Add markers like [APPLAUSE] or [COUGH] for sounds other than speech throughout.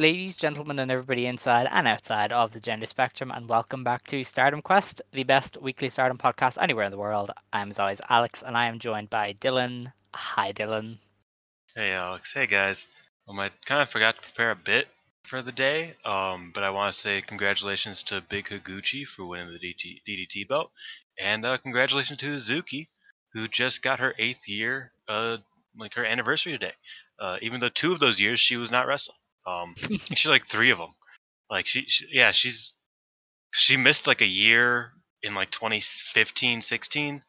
Ladies, gentlemen, and everybody inside and outside of the gender spectrum, and welcome back to Stardom Quest, the best weekly Stardom podcast anywhere in the world. I'm as always Alex, and I am joined by Dylan. Hi, Dylan. Hey Alex, hey guys. Um, I kind of forgot to prepare a bit for the day, um, but I want to say congratulations to Big Higuchi for winning the DT, DDT belt, and uh, congratulations to Hazuki, who just got her eighth year, uh, like her anniversary today. Uh, even though two of those years she was not wrestling, um, [LAUGHS] she's like three of them. Like she, she, yeah, she's she missed like a year in like 2015, 16,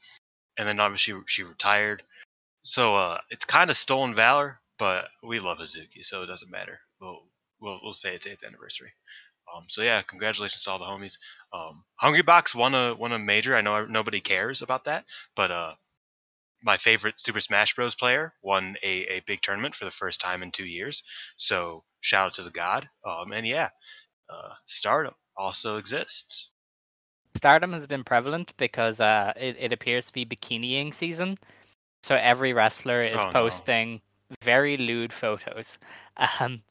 and then obviously she retired. So uh, it's kind of stolen valor, but we love Hazuki, so it doesn't matter. We'll we'll, we'll say it's eighth anniversary. Um, so yeah, congratulations to all the homies. Um, Hungrybox won a won a major. I know nobody cares about that, but uh, my favorite Super Smash Bros. player won a, a big tournament for the first time in two years. So shout out to the god. Um, and yeah, uh, Stardom also exists. Stardom has been prevalent because uh, it, it appears to be bikiniing season. So every wrestler is Oh, no. posting very lewd photos. [LAUGHS] Um,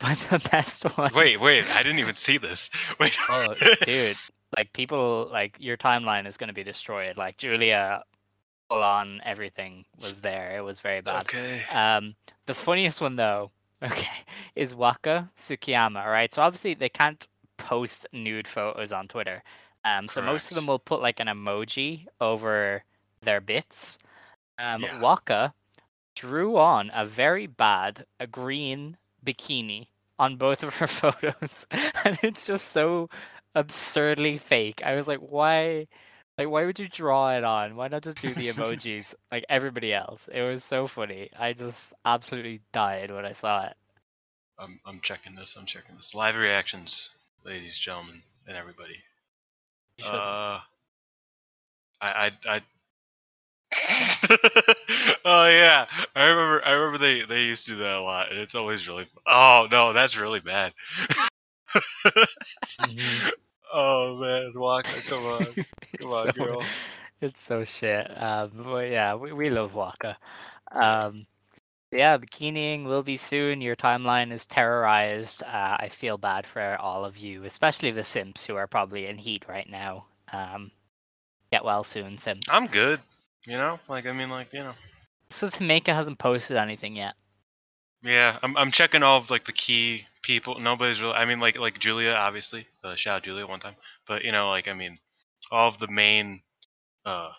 but the best one. Wait, wait, I didn't even see this. [LAUGHS] Wait, Oh, dude, [LAUGHS] like people, like your timeline is going to be destroyed. Like Julia, full on everything was there. It was very bad. Okay. Um, the funniest one though, okay, is Waka Tsukiyama, All right, so obviously they can't post nude photos on Twitter. Um, so most of them will put like an emoji over their bits. Um, Yeah. Waka drew on a very bad, a green bikini on both of her [LAUGHS] photos, and it's just so absurdly fake. I was like, why? Like, why would you draw it on? Why not just do the emojis [LAUGHS] like everybody else? It was so funny. I just absolutely died when I saw it. I'm I'm checking this. I'm checking this. Live reactions, ladies, gentlemen, and everybody. Uh, I I I. [LAUGHS] oh yeah, I remember. I remember they they used to do that a lot, and it's always really. Oh no, that's really bad. [LAUGHS] Mhm. Oh man, Waka, come on, [LAUGHS] It's come on, so- girl. It's so shit. Um, but yeah, we, we love Waka. Um, yeah, bikiniing will be soon. Your timeline is terrorized. Uh, I feel bad for all of you, especially the simps who are probably in heat right now. Um, get well soon, simps. I'm good. You know, like I mean, like you know. So Tameka hasn't posted anything yet. Yeah, I'm I'm checking all of like the key people. Nobody's really. I mean, like like Julia, obviously. Uh, shout out Julia one time. But you know, like I mean, all of the main uh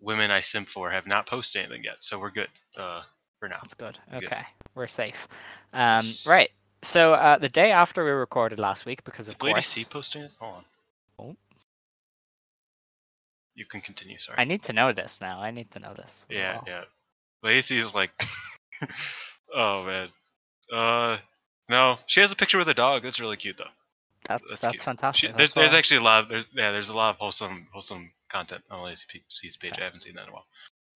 women I simp for have not posted anything yet, so we're good. Uh, for now. That's good. Good. Okay, we're safe. Um, right. So uh, the day after we recorded last week, because of Did Lady course C posting it? Hold on. Oh. You can continue. Sorry. I need to know this now. I need to know this. Yeah, well. yeah. Lacey is like, [LAUGHS] oh man. Uh, no, she has a picture with a dog. That's really cute though. That's That's that's, cute. She, fantastic. there's That's there's actually a lot. Of, there's yeah, there's a lot of wholesome wholesome content on Lacey P- C's page. I haven't seen that in a while.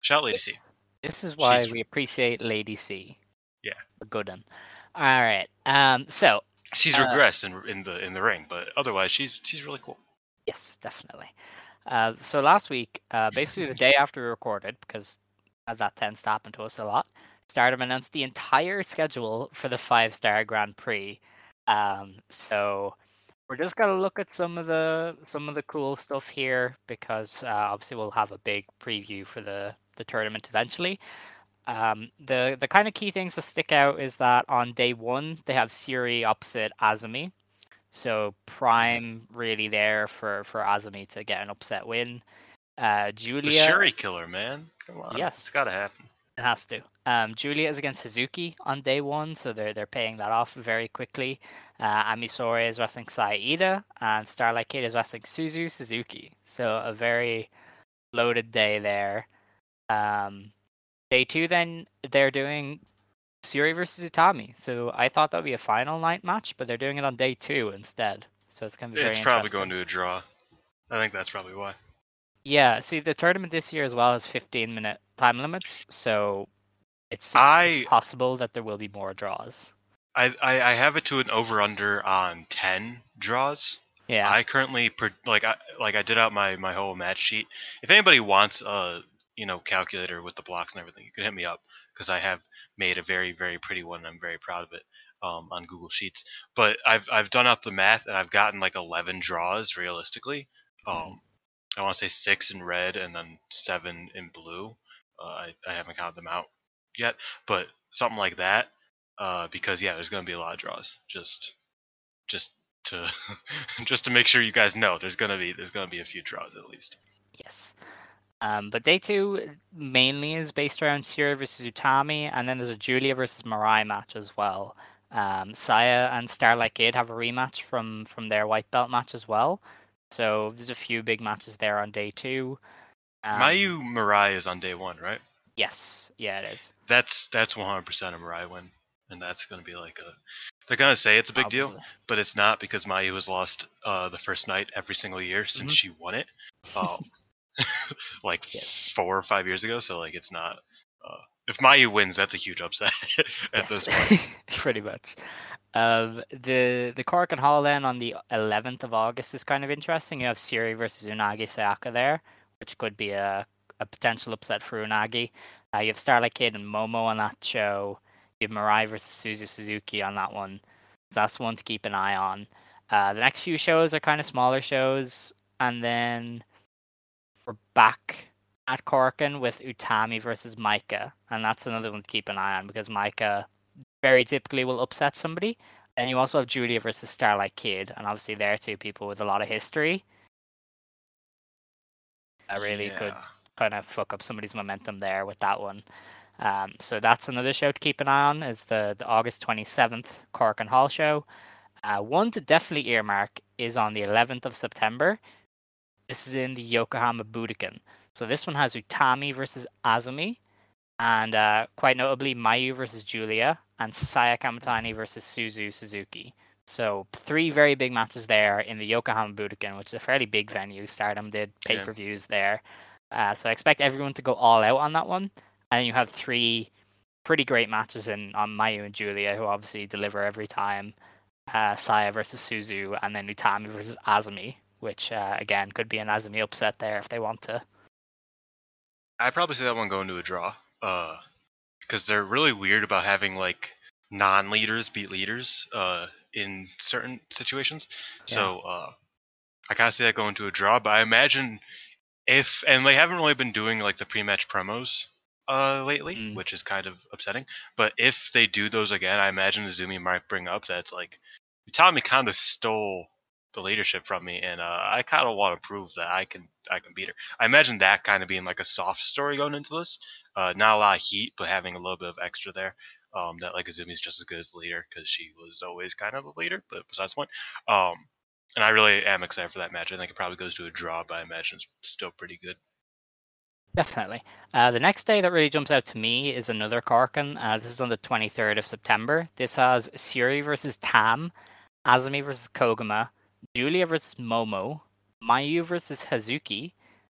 Shout Lady C. This, this is why She's- we appreciate Lady C. Yeah. A good one. All right. Um. So She's uh, regressed in in the in the ring, but otherwise she's she's really cool. yes, definitely. Uh, so last week, uh, basically the day after we recorded, because that tends to happen to us a lot. Stardom announced the entire schedule for the five star Grand Prix. Um, so we're just gonna look at some of the some of the cool stuff here because uh, obviously we'll have a big preview for the the tournament eventually. Um, the the kind of key things to stick out is that on day one they have Syuri opposite Azumi, so prime really there for for Azumi to get an upset win. Uh, Julia, The Syuri killer, man. Come on. Yes. It's gotta happen. It has to. Um, Julia is against Suzuki on day one, so they're they're paying that off very quickly. Uh, Ami Sourei is wrestling Saida, and Starlight Kid is wrestling Suzu Suzuki. So a very loaded day there. Um, day two, then they're doing Syuri versus Utami. So I thought that'd be a final night match, but they're doing it on day two instead. So it's gonna be very It's probably going to a draw. I think that's probably why. Yeah, see, the tournament this year as well has 15 minute time limits, so it's I possible that there will be more draws. I I I have it to an over under on ten draws. Yeah, I currently like I like I did out my my whole match sheet. If anybody wants a you know calculator with the blocks and everything, you can hit me up because I have made a very very pretty one. and I'm very proud of it um, on Google Sheets. But I've I've done out the math and I've gotten like eleven draws realistically. Um, I want to say six in red and then seven in blue. Uh, I I haven't counted them out yet, but something like that. Uh, because yeah, there's gonna be a lot of draws. Just just to [LAUGHS] just to make sure you guys know there's gonna be there's gonna be a few draws at least. yes. Um, but day two mainly is based around Syuri versus Utami, and then there's a Julia versus Mirai match as well. Um, Saya and Starlight Kid have a rematch from from their white belt match as well. So there's a few big matches there on day two. Um, Mayu Mirai is on day one, right? Yes, yeah, it is. That's that's 100% a Mirai win, and that's gonna be like a. They're gonna say it's a big deal, but it's not because Mayu has lost uh, the first night every single year since Mhm. she won it, um, [LAUGHS] [LAUGHS] like Yes. four or five years ago. So like it's not. Uh, if Mayu wins, that's a huge upset [LAUGHS] at this point. pretty much. Um, the the Korakuen Hall then on the 11th of August is kind of interesting. You have Syuri versus Unagi Sayaka there, which could be a, a potential upset for Unagi. Uh, you have Starlight Kid and Momo on that show. You have Mirai versus Suzu Suzuki on that one. So that's one to keep an eye on. Uh, the next few shows are kind of smaller shows, and then we're back at Korakuen with Utami versus Maika, and that's another one to keep an eye on because Maika very typically will upset somebody. And you also have Julia versus Starlight Kid, and obviously they're two people with a lot of history. I really could kind of fuck up somebody's momentum there with that one. Um, so that's another show to keep an eye on is the, the August 27th Korakuen Hall show. Uh, one to definitely earmark is on the 11th of September. This is in the Yokohama Budokan. So this one has Utami versus Azumi, and uh, quite notably Mayu versus Julia, and Saya Kamatani versus Suzu Suzuki. So three very big matches there in the Yokohama Budokan, which is a fairly big venue. Stardom did pay per views there, uh, so I expect everyone to go all out on that one. And you have three pretty great matches in on Mayu and Julia, who obviously deliver every time. Uh, Saya versus Suzu, and then Utami versus Azumi, which uh, again could be an Azumi upset there if they want to. I'd probably say that one going to a draw. Uh, because they're really weird about having like non-leaders beat leaders. Uh, in certain situations. So uh, I kind of see that going to a draw. But I imagine if and they haven't really been doing like the pre-match promos uh lately, Mm. which is kind of upsetting. But if they do those again, I imagine Azumi might bring up that it's like Tommy kind of stole the leadership from me, and uh, I kind of want to prove that I can I can beat her. I imagine that kind of being like a soft story going into this. Uh, not a lot of heat, but having a little bit of extra there. Um, that like Azumi's just as good as the leader because she was always kind of the leader. But besides the point, um, and I really am excited for that match. I think it probably goes to a draw, but I imagine it's still pretty good. Definitely. Uh, the next day that really jumps out to me is another Korakuen. Uh, this is on the 23rd of September. This has Syuri versus Tam, Azumi versus Koguma, Julia versus Momo, Mayu versus Hazuki,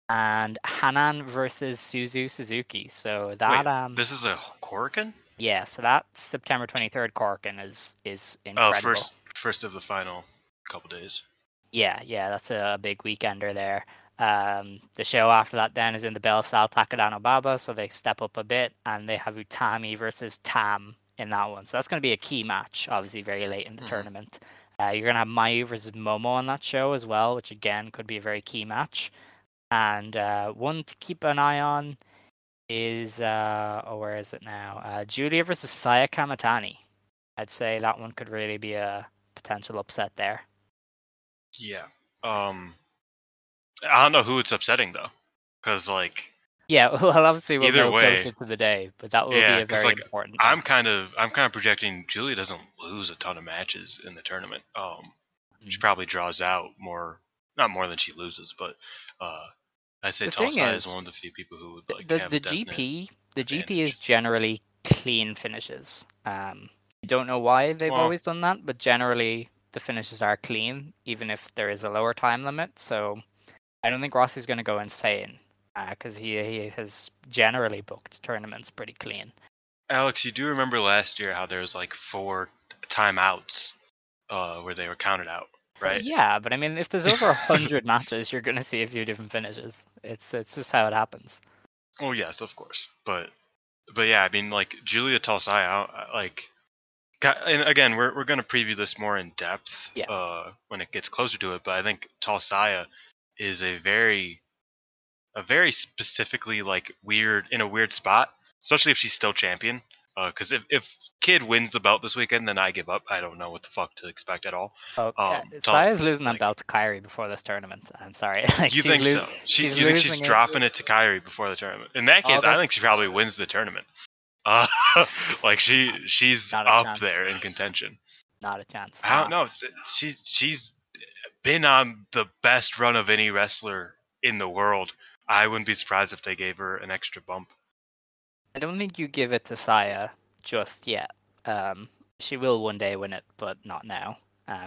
and Hanan versus Suzu Suzuki. So that Wait, um This is a Korakuen? Yeah, so that September 23rd Korakuen is is incredible. Oh, first first of the final couple days. Yeah, yeah, that's a big weekender there. Um, the show after that then is in the Bell Takadano Baba, so they step up a bit, and they have Utami versus Tam in that one. So that's going to be a key match, obviously very late in the Mhm. tournament. Uh, you're going to have Mayu versus Momo on that show as well, which again could be a very key match. And uh, one to keep an eye on is uh, oh, where is it now? Uh, Julia versus Saya Kamatani. I'd say that one could really be a potential upset there. Yeah. Um, I don't know who it's upsetting though, because like Yeah, [LAUGHS] well, obviously we'll Either go way- closer to the day, but that will Yeah, be a very like, important. I'm kind of I'm kind of projecting Julia doesn't lose a ton of matches in the tournament. Um, she Mm. probably draws out more, not more than she loses, but uh, I say The thing Tulsa is is, one of the few people who would The- like the have the GP the GP is generally clean finishes. Um, I don't know why they've Well- always done that, but generally the finishes are clean, even if there is a lower time limit. So I don't think Rossy's going to go insane because he he has generally booked tournaments pretty clean. Alex, you do remember last year how there was like four timeouts uh, where they were counted out, right? Yeah, but I mean, if there's over a hundred matches, you're going to see a few different finishes. It's it's just how it happens. Oh yes, of course, but but yeah, I mean like Julia Tulsaya, I- like, and again, we're we're gonna preview this more in depth Yeah. uh, when it gets closer to it. But I think Tulsaya is a very a very specifically like weird in a weird spot, especially if she's still champion. Because if if Kid wins the belt this weekend, then I give up. I don't know what the fuck to expect at all. Oh, yeah, Um, Saya's losing that like- belt to Kairi before this tournament. I'm sorry. [LAUGHS] like, you think so? She, she's you think she's it. dropping it to Kairi before the tournament? In that Oh, case, I think she probably wins the tournament. [LAUGHS] Uh, like she she's up chance. there in contention. Not a chance. I don't know. She's she's been on the best run of any wrestler in the world. I wouldn't be surprised if they gave her an extra bump. I don't think you give it to Saya just yet. Um, she will one day win it, but not now.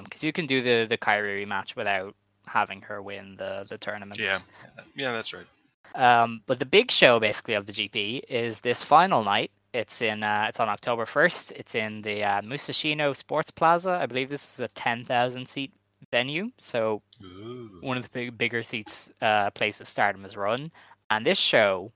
Because you can do the the Kairi rematch without having her win the the tournament. Yeah, yeah, that's right. Um, but the big show basically of the GP is this final night. It's in uh, it's on October first. It's in the uh, Musashino Sports Plaza. I believe this is a ten thousand seat venue. So Ooh. one of the big, bigger seats uh, places Stardom has run, and this show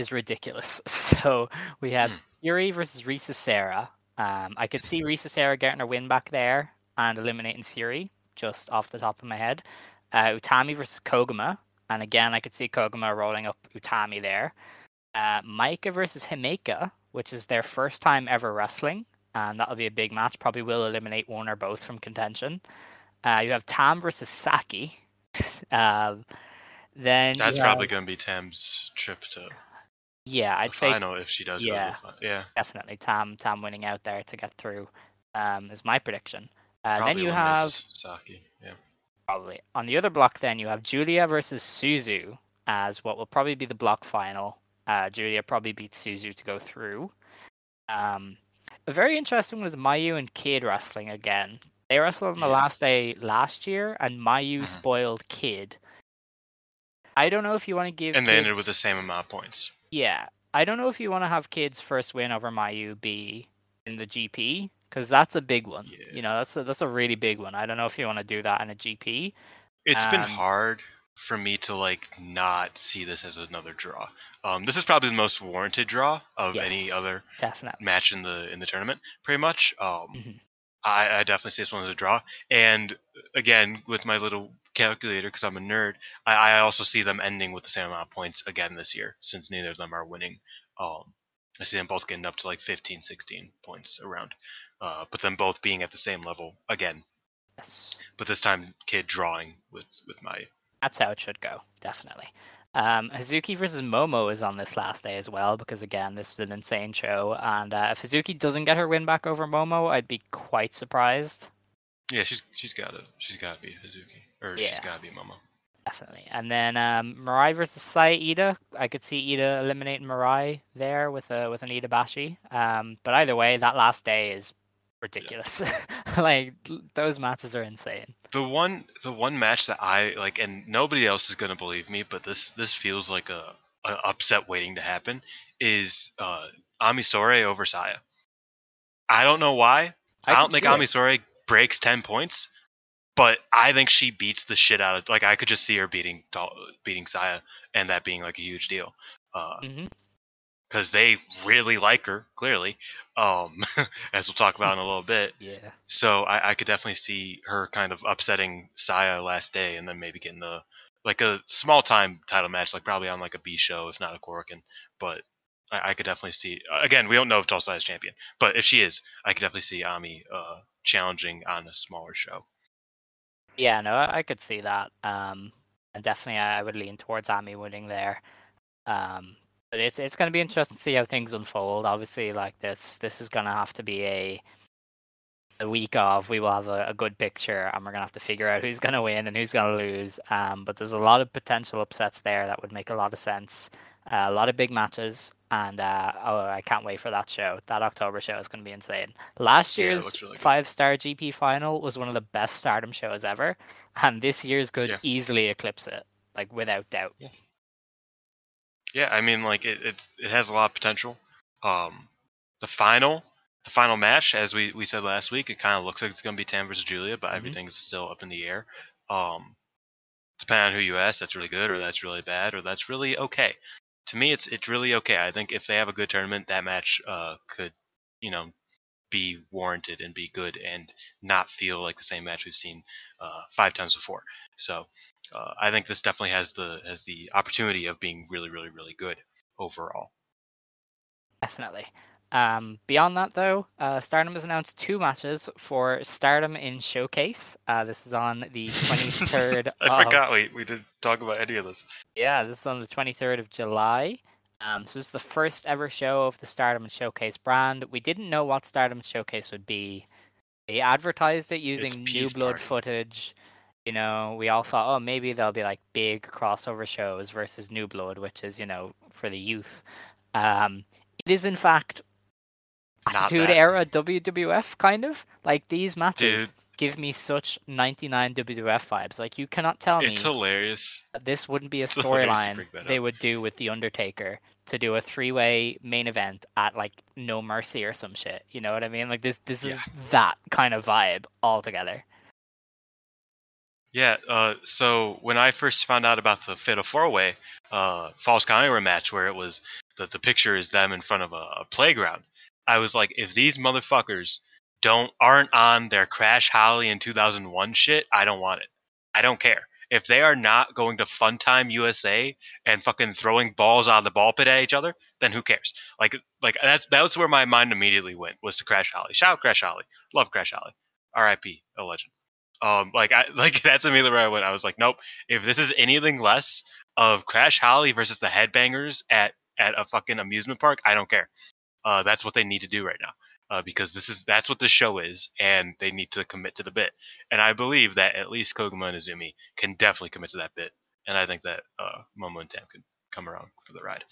is ridiculous. [LAUGHS] So we had Hmm. Fury versus Risa Sera. Um, I could see Risa Sera getting her win back there and eliminating Syuri just off the top of my head. Uh, Utami versus Koguma, and again I could see Koguma rolling up Utami there. Uh, Maika versus Himeka, which is their first time ever wrestling, and that'll be a big match. Probably will eliminate one or both from contention. Uh, you have Tam versus Saki. [LAUGHS] um, then That's you probably gonna be Tam's trip to yeah. I'd say final if she does yeah. go to the final. Yeah, definitely Tam Tam winning out there to get through. Um, is my prediction. Uh, then you have Saki. Yeah. probably on the other block. Then you have Julia versus Suzu as what will probably be the block final. Uh, Julia probably beats Suzu to go through. Um, a very interesting one is Mayu and Kid wrestling again. They wrestled on the Yeah. last day last year, and Mayu Mhm. spoiled Kid. I don't know if you want to give. And they ended with the same amount of points. Yeah, I don't know if you want to have Kid's first win over Mayu be in the GP because that's a big one. Yeah. You know, that's a, that's a really big one. I don't know if you want to do that in a GP. It's been Um, hard for me to like not see this as another draw. Um, this is probably the most warranted draw of any other Definitely. match in the in the tournament, pretty much. Um, Mhm. I, I definitely see this one as a draw. And again, with my little calculator, because I'm a nerd, I, I also see them ending with the same amount of points again this year, since neither of them are winning. Um, I see them both getting up to like 15, 16 points around, uh, but them both being at the same level again. Yes. But this time, kid drawing with with my That's how it should go. Definitely. Um, Hazuki versus Momo is on this last day as well because again, this is an insane show. And uh, if Hazuki doesn't get her win back over Momo, I'd be quite surprised. yeah. She's she's got to she's got to be Hazuki or she's Yeah. got to be Momo. Definitely. And then um, Mirai versus Sai Ida. I could see Ida eliminating Mirai there with a with an Ida Bashi. Um, but either way, that last day is ridiculous. [LAUGHS] like those matches are insane. The one the one match that I like, and nobody else is gonna believe me, but this this feels like a, a upset waiting to happen. Is uh, Ami Sourei over Saya? I don't know why. I, I don't think it. Ami Sourei breaks ten points, but I think she beats the shit out of like I could just see her beating beating Saya and that being like a huge deal. Uh, hmm because they really like her clearly um [LAUGHS] as we'll talk about in a little bit [LAUGHS] Yeah. so I, I could definitely see her kind of upsetting Saya last day and then maybe getting the like a small time title match like probably on like a b show if not a Korakuen. but I, I could definitely see again we don't know if Tulsa is champion but if she is i could definitely see ami uh challenging on a smaller show Yeah, no, I I could see that. Um, and definitely, I would lean towards Ami winning there. Um, but it's it's going to be interesting to see how things unfold. Obviously, like this, this is going to have to be a a week of. We will have a, a good picture, and we're going to have to figure out who's going to win and who's going to lose. Um, but there's a lot of potential upsets there that would make a lot of sense. Uh, a lot of big matches, and uh, oh, I can't wait for that show. That October show is going to be insane. Last year's looks really five star GP final was one of the best Stardom shows ever, and this year's could Yeah. easily eclipse it, like without doubt. Yeah, I mean, like it, it, it has a lot of potential. Um, the final, the final match, as we, we said last week, it kind of looks like it's going to be Tam versus Julia, but Mhm. everything's still up in the air. Um, depending on who you ask, that's really good, or that's really bad, or that's really okay. To me, it's it's really okay. I think if they have a good tournament, that match uh, could, you know, be warranted and be good and not feel like the same match we've seen uh, five times before. So uh, I think this definitely has the has the opportunity of being really, really, really good overall. Definitely. Um, beyond that, though, uh, Stardom has announced two matches for Stardom in Showcase. Uh, this is on the [LAUGHS] 23rd. I of, forgot we, we didn't talk about any of this. Yeah, this is on the 23rd of July. Um, so this is the first ever show of the Stardom and Showcase brand. We didn't know what Stardom and Showcase would be. They advertised it using New Blood Party. footage. You know, we all thought, oh, maybe there'll be like big crossover shows versus New Blood, which is, you know, for the youth. Um, it is, in fact, Attitude. Era WWF, kind of. Like, these matches Dude. give me such 99 WWF vibes. Like, you cannot tell me It's hilarious. this wouldn't be a It's hilarious to storyline they would do with The Undertaker to do a three way main event at like No Mercy or some shit. You know what I mean? Like this this is that kind of vibe altogether. Yeah, uh, so when I first found out about the Fatal Four Way uh, Falls County match, where it was the, the picture is them in front of a, a playground, I was like, if these motherfuckers don't aren't on their Crash Holly in 2001 shit, I don't want it. I don't care. If they are not going to Funtime USA and fucking throwing balls out of the ball pit at each other, then who cares? Like, like that's that was where my mind immediately went was to Crash Holly. Shout out Crash Holly, love Crash Holly, R.I.P. a legend. Um, like I [LAUGHS] like that's immediately where I went. I was like, nope. If this is anything less of Crash Holly versus the Headbangers at at a fucking amusement park, I don't care. Uh, that's what they need to do right now. Uh, because this is that's what the show is, and they need to commit to the bit. And I believe that at least Koguma and Azumi can definitely commit to that bit. And I think that uh, Momo and Tam could come around for the ride.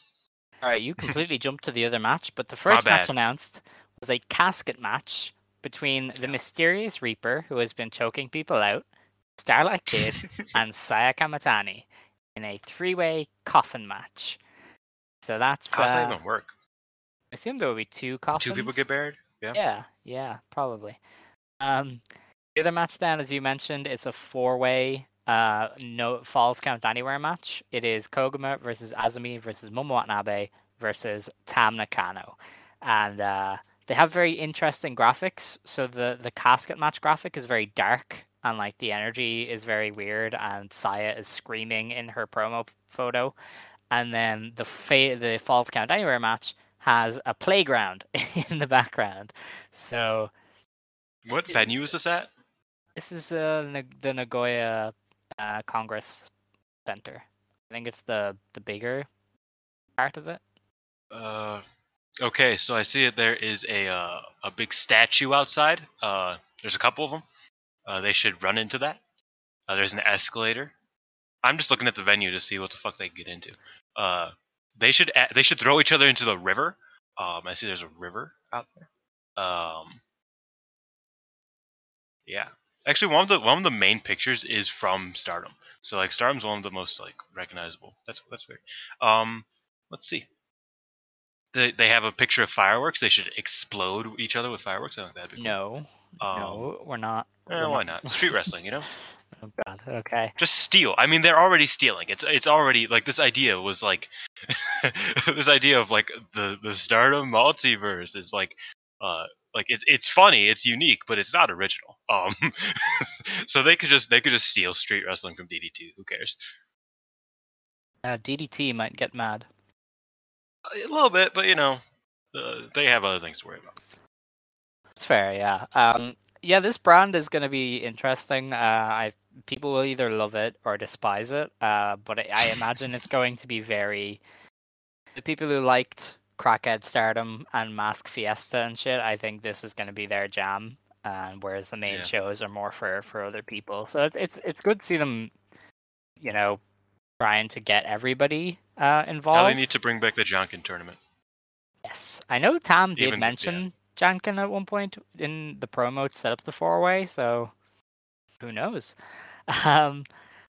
All right, you [LAUGHS] completely jumped to the other match, but the first match announced was a casket match between the mysterious Reaper, who has been choking people out, Starlight Kid, [LAUGHS] and Saya Kamatani in a three way coffin match. So that's How's that uh, even work? I assume there will be two coffins. Two people get buried. Yeah. Yeah, yeah, probably. Um, the other match then, as you mentioned, it's a four-way uh no falls count anywhere match. It is Koguma versus Azumi versus Momo Watanabe versus Tam Nakano, and uh, they have very interesting graphics. So the the casket match graphic is very dark and like the energy is very weird, and Saya is screaming in her promo photo, and then the fa- the falls count anywhere match has a playground [LAUGHS] in the background. So What venue is this at? this is uh, the Nagoya uh, Congress Center. I think it's the the bigger part of it. Uh, okay, so I see that there is a uh, a big statue outside. Uh, there's a couple of them. Uh, they should run into that. Uh, there's an escalator. I'm just looking at the venue to see what the fuck they can get into. Uh, they should they should throw each other into the river. Um, I see there's a river out there. Um, yeah, actually, one of the one of the main pictures is from Stardom. So like Stardom's one of the most like recognizable. That's that's weird. Um, let's see. they, they have a picture of fireworks, they should explode each other with fireworks. I think that'd be cool. No, Um, no, we're not. eh, we're why not? Street wrestling, you know. [LAUGHS] Oh god. Okay. just steal. I mean, they're already stealing. It's it's already like this idea was like [LAUGHS] this idea of like the the Stardom multiverse is like uh like it's it's funny, it's unique, but it's not original. Um, [LAUGHS] so they could just they could just steal street wrestling from DDT. Who cares? Uh, DDT might get mad. A little bit, but you know, uh, they have other things to worry about. It's fair, yeah. Um, yeah, this brand is going to be interesting. Uh, I people will either love it or despise it. Uh, but I, I imagine it's going to be very. The people who liked Crackhead Stardom and Mask Fiesta and shit, I think this is going to be their jam. And whereas the main Yeah. shows are more for for other people, so it's it's it's good to see them, you know, trying to get everybody uh, Now involved. they need to bring back the Janken tournament. Yes, I know Tam did Even- mention Janken at one point in the promo to set up the four way, so who knows? Um,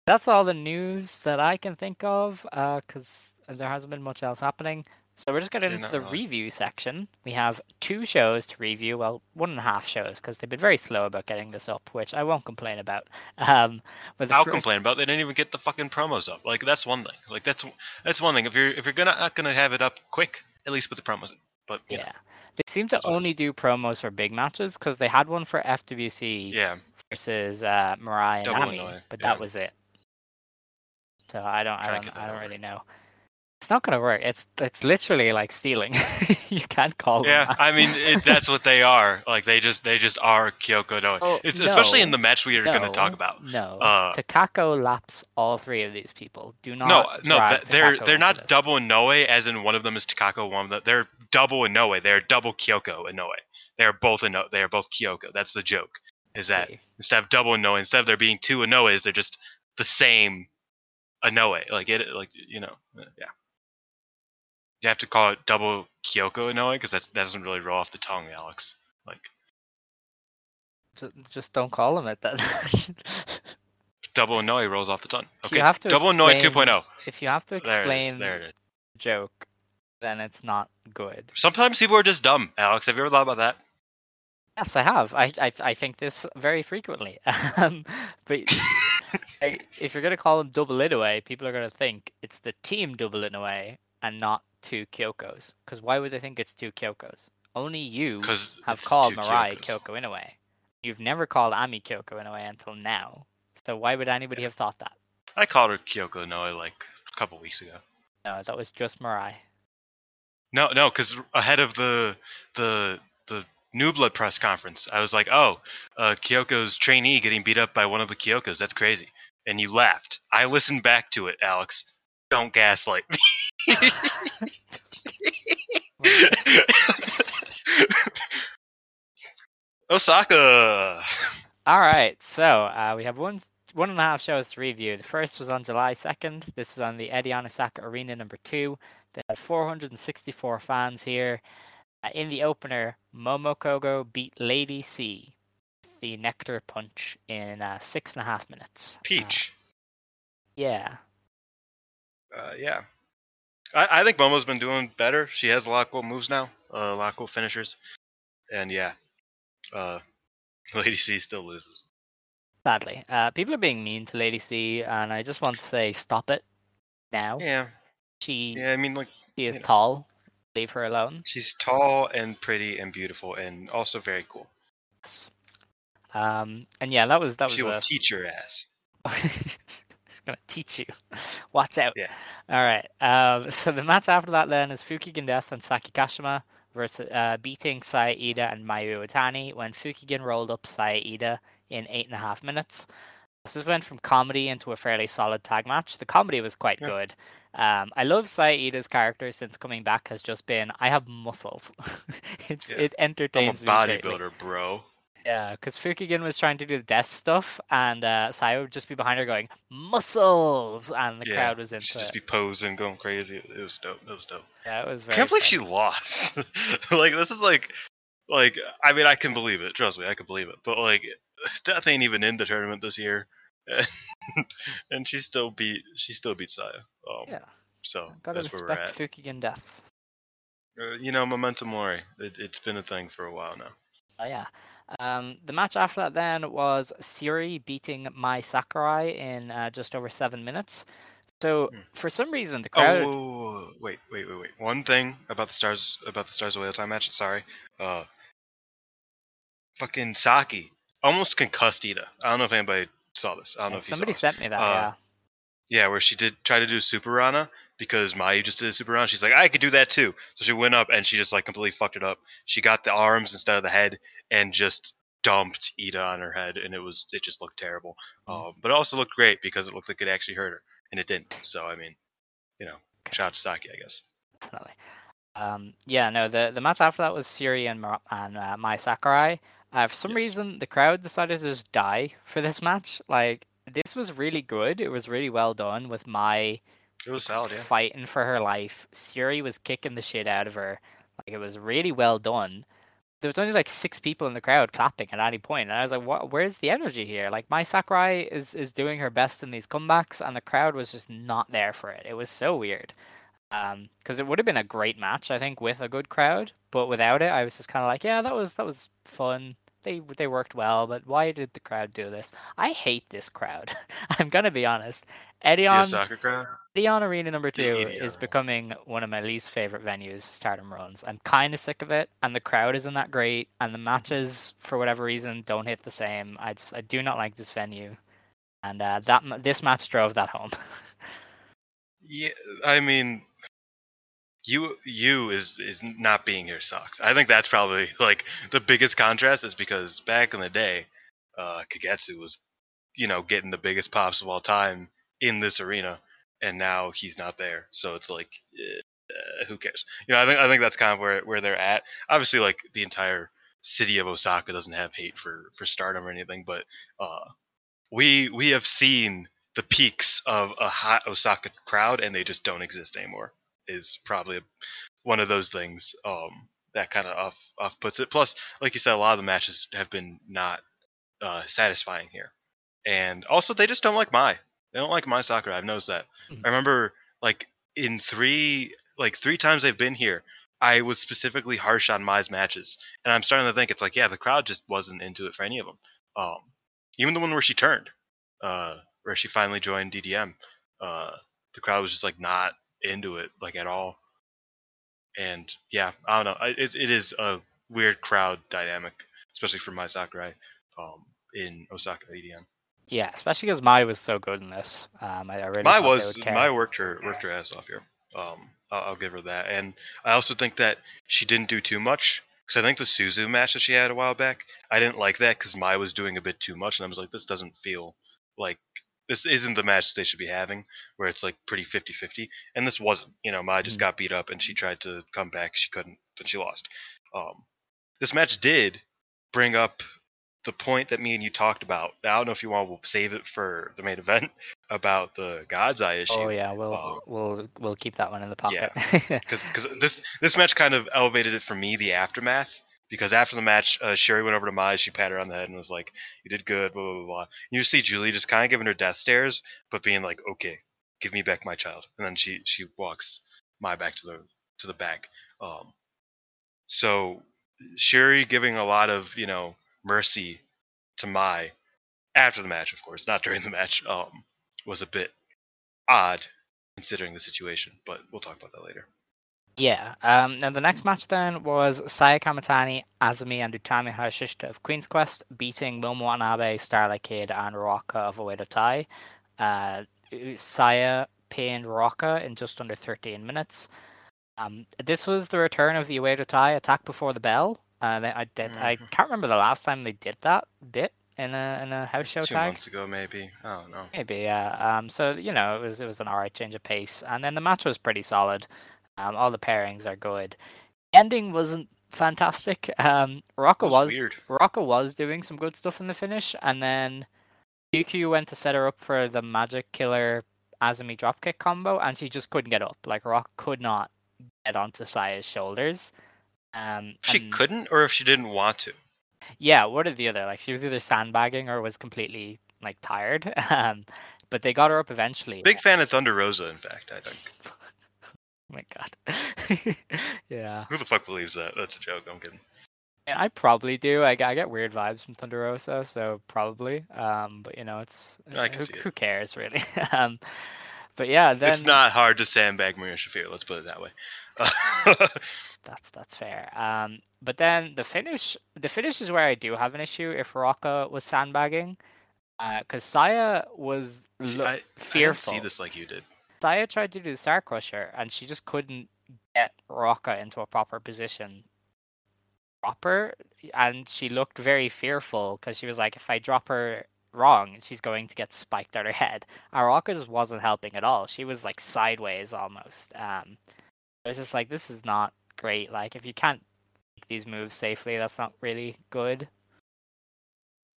that's all the news that I can think of because there hasn't been much else happening. So we're just getting into the review section. We have two shows to review. Well, one and a half shows because they've been very slow about getting this up, which I won't complain about. Um, but I'll first- complain about they didn't even get the fucking promos up. Like that's one thing. Like that's that's one thing. If you're if you're gonna not gonna have it up quick, at least put the promos in. But know, Yeah, they seem to only do promos for big matches because they had one for FWC. yeah, versus uh, Mariah and Nami, but yeah. that was it. So I don't, I don't, and get that I don't really know. It's not gonna work. It's it's literally like stealing. [LAUGHS] you can't call yeah. I mean, it, [LAUGHS] that's what they are. Like they just they just are Kyoko Inoue. Oh, it's, especially in the match we are gonna talk about. No, Uh, Takako laps all three of these people. Do not. No, no, they're Takako they're not this. double Inoue, as in one of them is Takako, one of them they're double Inoue. They're double Kyoko Inoue. They are both Inoue. They are both Kyoko. That's the joke. Is that instead of double Inoue, instead of there being two Inoues, they're just the same Inoue. Like it, like you know, yeah. You have to call it double Kyoko Inoue because that doesn't really roll off the tongue, Alex. Like Ju- Just don't call them it then. double Inoue rolls off the tongue. Okay, you have to double Inoue 2.0. If you have to There it is. explain There it is. the joke, then it's not good. Sometimes people are just dumb, Alex. Have you ever thought about that? Yes, I have. I I, I think this very frequently. [LAUGHS] Um, but [LAUGHS] I, if you're gonna call them double it away, people are gonna think it's the team double it away and not two Kyokos. Because why would they think it's two Kyokos? Only you have called Mirai Kyoko Inoue. You've never called Ami Kyoko Inoue until now. So why would anybody have thought that? I called her Kyoko Inoue like a couple weeks ago. No, that was just Mirai. No, no, because ahead of the the the New Blood press conference, I was like, "Oh, uh, Kyoko's trainee getting beat up by one of the Kyokos. That's crazy." And you laughed. I listened back to it, Alex. Don't gaslight me. [LAUGHS] Osaka. All right, so uh, we have one one and a half shows to review. The first was on July second. This is on the Eddie Onisaka Arena number two. They had 464 fans here. Uh, in the opener, Momo Kohgo beat Lady C, the Nectar Punch, in uh, six and a half minutes. Uh, Peach. yeah, Uh, yeah. I, I think Momo's been doing better. She has a lot of cool moves now, uh, a lot of cool finishers. And yeah, uh, [LAUGHS] Lady C still loses. sadly, uh, people are being mean to Lady C, and I just want to say, stop it now. Yeah, She yeah. I mean, like she is you know. tall. Leave her alone. she's tall and pretty and beautiful and also very cool. Um, and yeah, that was that was She will a- teach your ass. [LAUGHS] She's gonna teach you. [LAUGHS] Watch out. Yeah. All right. Um, [LAUGHS] so the match after that then is Fukigen Death and Saki Kashima versus uh, beating Saya Ida and Mayu Iwatani when Fukigen rolled up Saya Ida in eight and a half minutes. This has went from comedy into a fairly solid tag match. The comedy was quite Yeah. good. Um, I love Saya Ida's character since coming back has just been I have muscles. [LAUGHS] it's Yeah. it I'm a entertains me bodybuilder, bro. Yeah, because Fukigen was trying to do the death stuff, and uh, Saya would just be behind her going muscles, and the yeah, crowd was into she'd just it. be posing, going crazy. It was dope. It was dope. Yeah, it was I very. can't believe fun. she lost. [LAUGHS] like this is like, like I mean I can believe it. Trust me, I can believe it. But like, [SIGHS] Death ain't even in the tournament this year, [LAUGHS] and she still beat she still beat Saya. Um, Yeah, So gotta that's respect. Fukigen death. Uh, you know, memento mori. It, it's been a thing for a while now. Oh yeah. Um, the match after that then was Syuri beating Mai Sakurai in uh, just over seven minutes. So Hmm. for some reason the Oh, crowd. whoa, whoa, whoa, whoa. wait, wait, wait, wait. One thing about the stars about the stars of whale time match. Sorry. Uh, fucking Saki almost concussed Ida. I don't know if anybody saw this. I don't know if you somebody saw this. sent me that. Uh, yeah. Yeah, where she did try to do Super Rana because Mayu just did a Super Rana. She's like, I could do that too. So she went up and she just like completely fucked it up. She got the arms instead of the head and just dumped Ida on her head, and it was it just looked terrible. Um, but it also looked great because it looked like it actually hurt her, and it didn't. So I mean, you know, shout out to Saki, I guess. definitely. Um, yeah, no, the the match after that was Syuri and Mar- and uh, Mai Sakurai. Uh, for some Yes. reason, the crowd decided to just die for this match. Like this was really good. It was really well done with Mai It was solid, yeah. fighting for her life. Siri was kicking the shit out of her. Like it was really well done. There was only like six people in the crowd clapping at any point, and I was like, "What? Where's the energy here?" Like Mai Sakurai is is doing her best in these comebacks, and the crowd was just not there for it. It was so weird. Um, because it would have been a great match, I think, with a good crowd, but without it, I was just kind of like, "Yeah, that was that was fun." They they worked well, but why did the crowd do this? I hate this crowd. [LAUGHS] I'm gonna be honest. Eddie You soccer crowd? Leon Arena number two is becoming one of my least favorite venues, Stardom runs. I'm kind of sick of it, and the crowd isn't that great, and the matches, for whatever reason, don't hit the same. I just I do not like this venue, and uh, that this match drove that home. [LAUGHS] Yeah, I mean, you you is is not being here sucks. I think that's probably like the biggest contrast is because back in the day, uh, Kagetsu was, you know, getting the biggest pops of all time in this arena, and now he's not there. So it's like, uh, who cares? You know, I think I think that's kind of where where they're at. Obviously, like the entire city of Osaka doesn't have hate for for Stardom or anything, but uh, we we have seen the peaks of a hot Osaka crowd, and they just don't exist anymore. Is probably one of those things um, that kind of off off puts it. Plus, like you said, a lot of the matches have been not uh, satisfying here, and also they just don't like my. They don't like my soccer. I've noticed that. Mhm. I remember like in three like three times they've been here. I was specifically harsh on Mai's matches, and I'm starting to think it's like, yeah, the crowd just wasn't into it for any of them. Um, even the one where she turned, uh, where she finally joined DDM, uh, the crowd was just like not into it like at all. And yeah, I don't know. It, it is a weird crowd dynamic, especially for Mai Sakurai um, in Osaka EDM. yeah, especially because Mai was so good in this. Um, I, I really My was my worked her worked her ass off here. Um, I'll, I'll give her that, and I also think that she didn't do too much because I think the Suzu match that she had a while back, I didn't like that because Mai was doing a bit too much, and I was like, this doesn't feel like this isn't the match they should be having, where it's like pretty 50-50. and this wasn't. You know, Mai just Mhm. got beat up, and she tried to come back, she couldn't, then she lost. Um, this match did bring up the point that me and you talked about. I don't know if you want to save it for the main event [LAUGHS] about the God's Eye issue. Oh yeah, we'll uh, we'll we'll keep that one in the pocket. [LAUGHS] Yeah because this this match kind of elevated it for me the aftermath because after the match uh, Syuri went over to Mai she patted her on the head and was like you did good blah blah blah, blah. you see Julie just kind of giving her death stares but being like okay give me back my child and then she she walks Mai back to the to the back um so Syuri giving a lot of you know mercy to Mai after the match of course not during the match um was a bit odd considering the situation but we'll talk about that later Yeah. Um, now the next match then was Saya Kamatani, Azumi, and Utami Hayashishita of Queen's Quest beating Momo Watanabe, Starlight Kid, and Ruaka of Oedo Tai. Uh, Saya pinned Ruaka in just under 13 minutes. Um, this was the return of the Oedo Tai attack before the bell. Uh, they, I did. I Mhm. can't remember the last time they did that bit in a in a house show two tag. months ago maybe i don't know Maybe, yeah. Um, so you know, it was it was an alright change of pace, and then the match was pretty solid. Um, all the pairings are good. ending wasn't fantastic. Um, Ruaka It was weird Ruaka was doing some good stuff in the finish, and then QQ went to set her up for the Magic Killer Azumi dropkick combo, and she just couldn't get up. Like Rock could not get onto Saya's shoulders. Um, she and- couldn't or if she didn't want to yeah, one or the other. Like she was either sandbagging or was completely like tired. [LAUGHS] Um, but they got her up eventually. big fan of thunder rosa in fact i think my god. [LAUGHS] yeah. Who the fuck believes that? That's a joke. I'm kidding. And I probably do. I, get- I get weird vibes from Thunder Rosa, so probably. Um, but you know, it's I can who, see it. who cares really? [LAUGHS] um, but yeah, then it's not hard to sandbag Marina Shafir. Let's put it that way. [LAUGHS] that's that's fair. Um, but then the finish, the finish is where I do have an issue. If Ruaka was sandbagging, because Saya was lo- I, I fearful. see this like you did. Saya tried to do the Star Crusher, and she just couldn't get Rocca into a proper position. Proper, and she looked very fearful because she was like, if I drop her wrong, she's going to get spiked on her head. And Rocca just wasn't helping at all. She was like sideways almost. Um, it was just like this is not great. Like if you can't make these moves safely, that's not really good.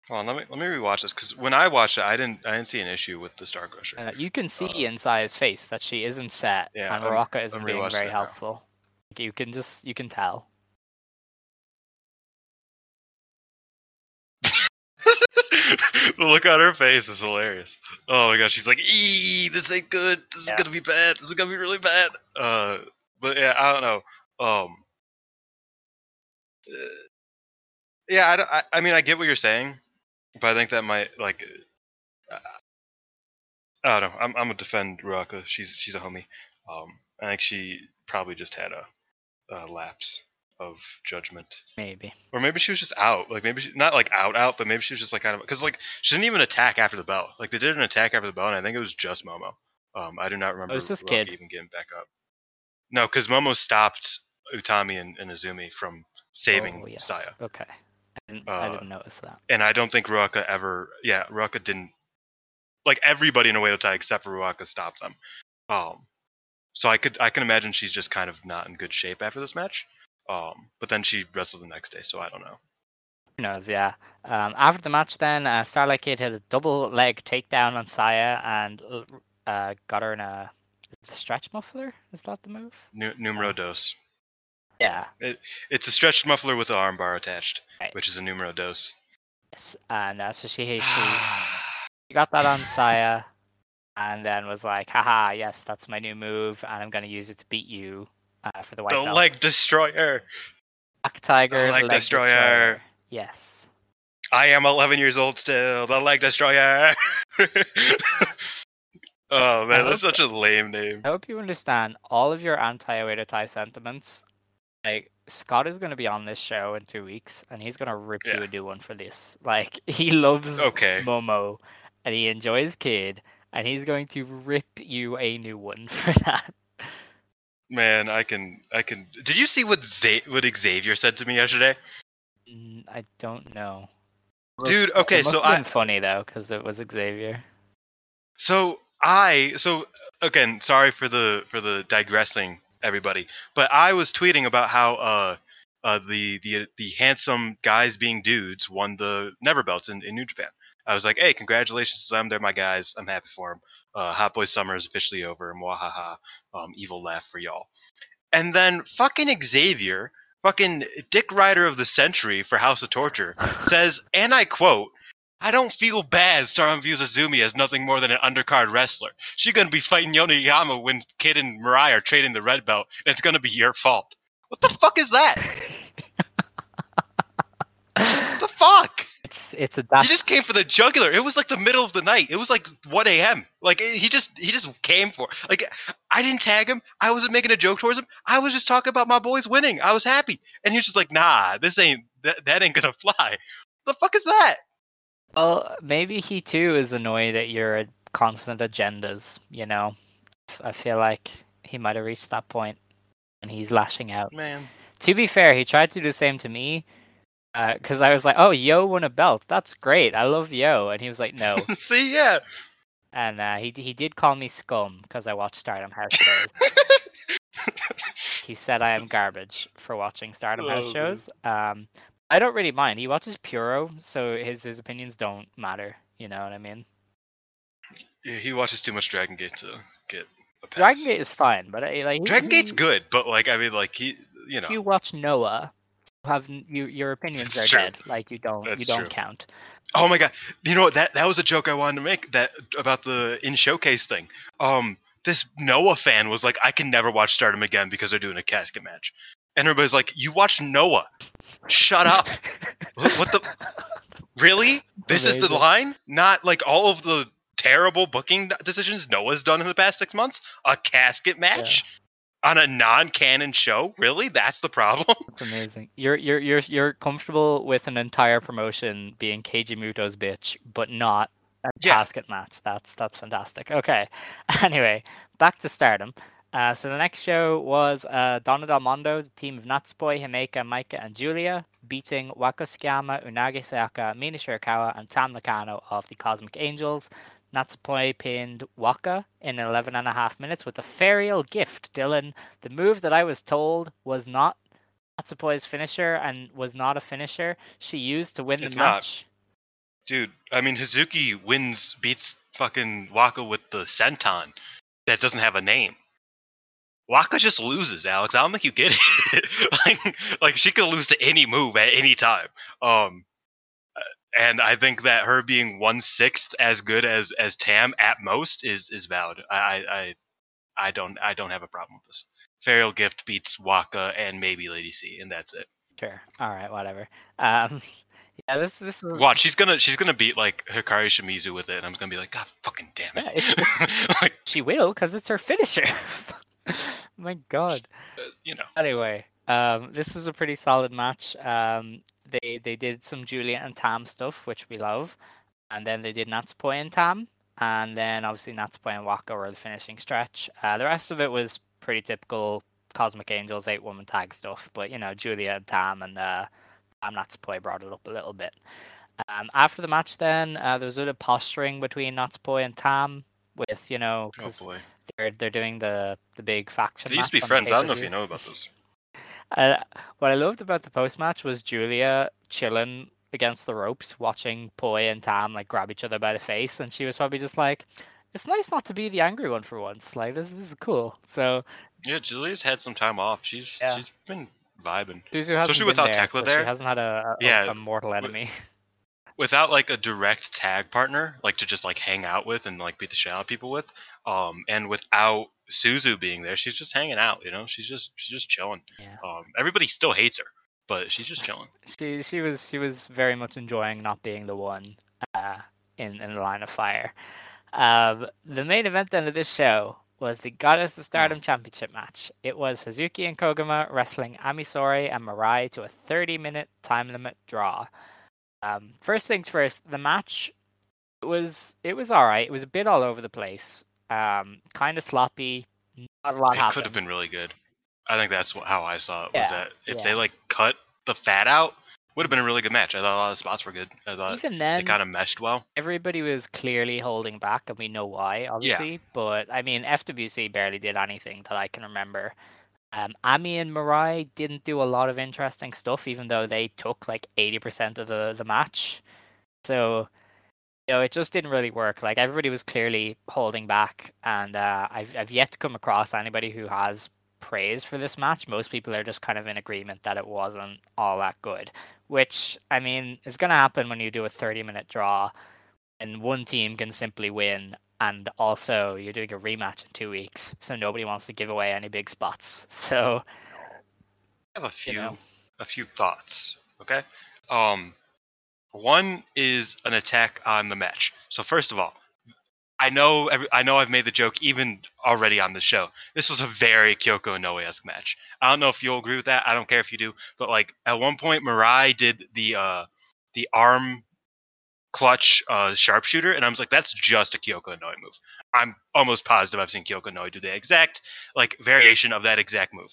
Hold on, let me let me rewatch this because when I watched it, I didn't I didn't see an issue with the Star Crusher. Uh, you can see Uh, in Saya's face that she isn't set, Yeah, and Rocca isn't being very now. helpful. You can just you can tell. [LAUGHS] the look on her face is hilarious. Oh my gosh, she's like, "Ee, this ain't good. This Yeah. is gonna be bad. This is gonna be really bad." Uh, but yeah, I don't know. Um, uh, yeah, I, don't, I, I mean, I get what you're saying, but I think that might like, uh, I don't know. I'm, I'm gonna defend Ruaka. She's she's a homie. Um, I think she probably just had a, a lapse of judgment Maybe. or maybe she was just out. Like maybe she, not like out out, but maybe she was just like kind of because like she didn't even attack after the bell. Like they did an attack after the bell, and I think it was just Momo. Um, I do not remember. was this kid. even getting back up. No, because Momo stopped Utami and, and Azumi from saving oh, yes. Saya, Okay. I didn't, I Uh, didn't notice that. and I don't think Ruaka ever. Yeah, Ruaka didn't. Like everybody in a Oedo Tai except for Ruaka stopped them. Um, so I could I can imagine she's just kind of not in good shape after this match. Um, but then she wrestled the next day, so I don't know. Who knows? Yeah. Um, after the match, then uh, Starlight Kid had a double leg takedown on Saya and uh, got her in a stretch muffler. Is that the move? Nu- numero dos. Yeah. It's a stretched muffler with an armbar attached, Right. which is a numero dos. Yes. And uh, so she she [SIGHS] She got that on Saya, and then was like, haha, yes, that's my new move, and I'm going to use it to beat you uh, for the white the belt. leg destroyer. Black Tiger, the leg destroyer. Yes. I am 11 years old still. The leg destroyer. [LAUGHS] oh man, that's such a lame name. I hope you understand all of your anti-Oedo Tai sentiments. Like, Scott is going to be on this show in two weeks, and he's going to rip you a new one for this. [LAUGHS] Like, he loves Okay. Momo, and he enjoys Kid, and he's going to rip you a new one [LAUGHS] for that. Man, I can, I can. Did you see what Z- what Xavier said to me yesterday, Mm, I don't know. dude? Okay, so I, funny though, because it was Xavier. So I so again, sorry for the for the digressing everybody, but I was tweeting about how uh uh the the the handsome guys being dudes won the NEVER belts in, in New Japan. I was like, hey, congratulations to them. They're my guys. I'm happy for them. Uh, Hot Boy Summer is officially over. Mwahaha. Um, evil laugh for y'all. And then fucking Xavier, fucking Dick Rider of the Century for House of Torture, [LAUGHS] says, and I quote, I don't feel bad Stardom views Azumi as nothing more than an undercard wrestler. She's gonna be fighting Yonayama when Kid and Mariah are trading the red belt, and it's gonna be your fault. What the fuck is that? What the fuck? It's it's a He just came for the jugular. It was like the middle of the night. It was like 1 a.m. Like he just he just came for. Like I didn't tag him. I wasn't making a joke towards him. I was just talking about my boys winning. I was happy, and he was just like, "Nah, this ain't that, that ain't gonna [LAUGHS] fly." The fuck is that? Well, maybe he too is annoyed at your constant agendas. You know, I feel like he might have reached that point, and he's lashing out. Man, To be fair, he tried to do the same to me. Because I was like, "Oh, Yo won a belt. That's great. I love Yo," and he was like, "No." [LAUGHS] see, yeah. and uh, he he did call me scum because I watched Stardom House shows. [LAUGHS] he said I am garbage for watching Stardom Oh, House man. shows. Um, I don't really mind. He watches Puro, so his his opinions don't matter. You know what I mean? Yeah, he watches too much Dragon Gate to get a pass. Dragon Gate is fine, but I, like Dragon Gate's good, but like I mean, like he, you know, If you watch Noah, you have you your opinions That's are true. dead. Like you don't you don't true. count. Oh my god! You know what? That that was a joke I wanted to make that about the in showcase thing. Um, this Noah fan was like, I can never watch Stardom again because they're doing a casket match. And everybody's like, You watched Noah. Shut up. what, the [LAUGHS] Really? This is the line? Not like all of the terrible booking decisions Noah's done in the past six months? A casket match? On a non-canon show? Really? That's the problem? [LAUGHS] That's amazing. You're you're you're you're comfortable with an entire promotion being Keiji Muto's bitch, but not a Yeah. casket match. That's that's fantastic. Okay. [LAUGHS] Anyway, back to Stardom. Uh, so the next show was uh, Donna Del Mondo, the team of Natsupoi, Himeka, Maika, and Julia, beating Waka Tsukiyama, Unagi Sayaka, Mina Shirakawa, and Tam Nakano of the Cosmic Angels. Natsupoi pinned Waka in 11 and a half minutes with a Fairial Gift. Dylan, the move that I was told was not Natsupoi's finisher and was not a finisher she used to win It's the not. match. Dude, I mean Hazuki wins beats fucking Waka with the senton that doesn't have a name. Waka just loses, Alex. I don't think you get it. [LAUGHS] like, like she could lose to any move at any time. Um, uh, and I think that her being one sixth as good as as Tam at most is is valid. I I I, I don't I don't have a problem with this. Fairial Gift beats Waka and maybe Lady C, and that's it. Sure. All right. Whatever. Um, [LAUGHS] yeah. This this is Watch, she's gonna she's gonna beat like Hikari Shimizu with it, and I'm gonna be like, God fucking damn Yeah, it! [LAUGHS] like, she will because it's her finisher. [LAUGHS] My God. uh, you know, Anyway, um, this was a pretty solid match. Um, they they did some Julia and Tam stuff, which we love, and then they did Natsupoi and Tam, and then obviously Natsupoi and Waka were the finishing stretch. Uh, the rest of it was pretty typical Cosmic Angels eight woman tag stuff, but you know Julia and Tam and uh, Tam Natsupoi brought it up a little bit. Um, after the match, then uh, there was a bit of posturing between Natsupoi and Tam, with you know oh boy, they're they're doing the the big faction. they used to be match on the friends. I don't know if you know about this. Uh, what I loved about the post match was Julia chilling against the ropes, watching Poi and Tam like grab each other by the face, and she was probably just like, "It's nice not to be the angry one for once. Like this, this is cool." So Yeah, Julia's had some time off. She's Yeah. she's been vibing Suzu Especially without there, Tekla so there. She hasn't had a, a, Yeah, a mortal enemy. [LAUGHS] without like a direct tag partner, like to just like hang out with and like beat the shit out of people with. Um, and without Suzu being there, she's just hanging out. You know, she's just she's just chilling. Yeah. Um, everybody still hates her, but she's just chilling. she she was she was very much enjoying not being the one uh, in in the line of fire. Um, the main event then of this show was the Goddess of Stardom Championship match. It was Hazuki and Koguma wrestling Ami Sourei and Mirai to a 30-minute time limit draw. Um, first things first, the match it was it was all right. It was a bit all over the place, um, kind of sloppy. Not a lot It happened. could have been really good. I think that's how I saw it. Was that if yeah. they like cut the fat out, would have been a really good match. I thought a lot of spots were good. I thought Even they then, kind of meshed well. everybody was clearly holding back, and we know why, obviously. But I mean, FWC barely did anything that I can remember. Um, Ami and Mirai didn't do a lot of interesting stuff, even though they took like eighty percent of the the match. So, you know, it just didn't really work. Like everybody was clearly holding back, and uh, I've I've yet to come across anybody who has praise for this match. Most people are just kind of in agreement that it wasn't all that good which I mean is going to happen when you do a 30 minute draw and one team can simply win and also you're doing a rematch in 2 weeks so nobody wants to give away any big spots. [LAUGHS] So, I have a few know. a few thoughts. Okay. Um, one is an attack on the match. So first of all, I know every, I know I've made the joke even already on the show. This was a very Kyoko Inoue esque match. I don't know if you'll agree with that. I don't care if you do, but like at one point, Mirai did the uh the arm clutch uh sharpshooter, and I was like, that's just a Kyoko Inoue move. I'm almost positive I've seen Kyoko Inoue do the exact like variation of that exact move.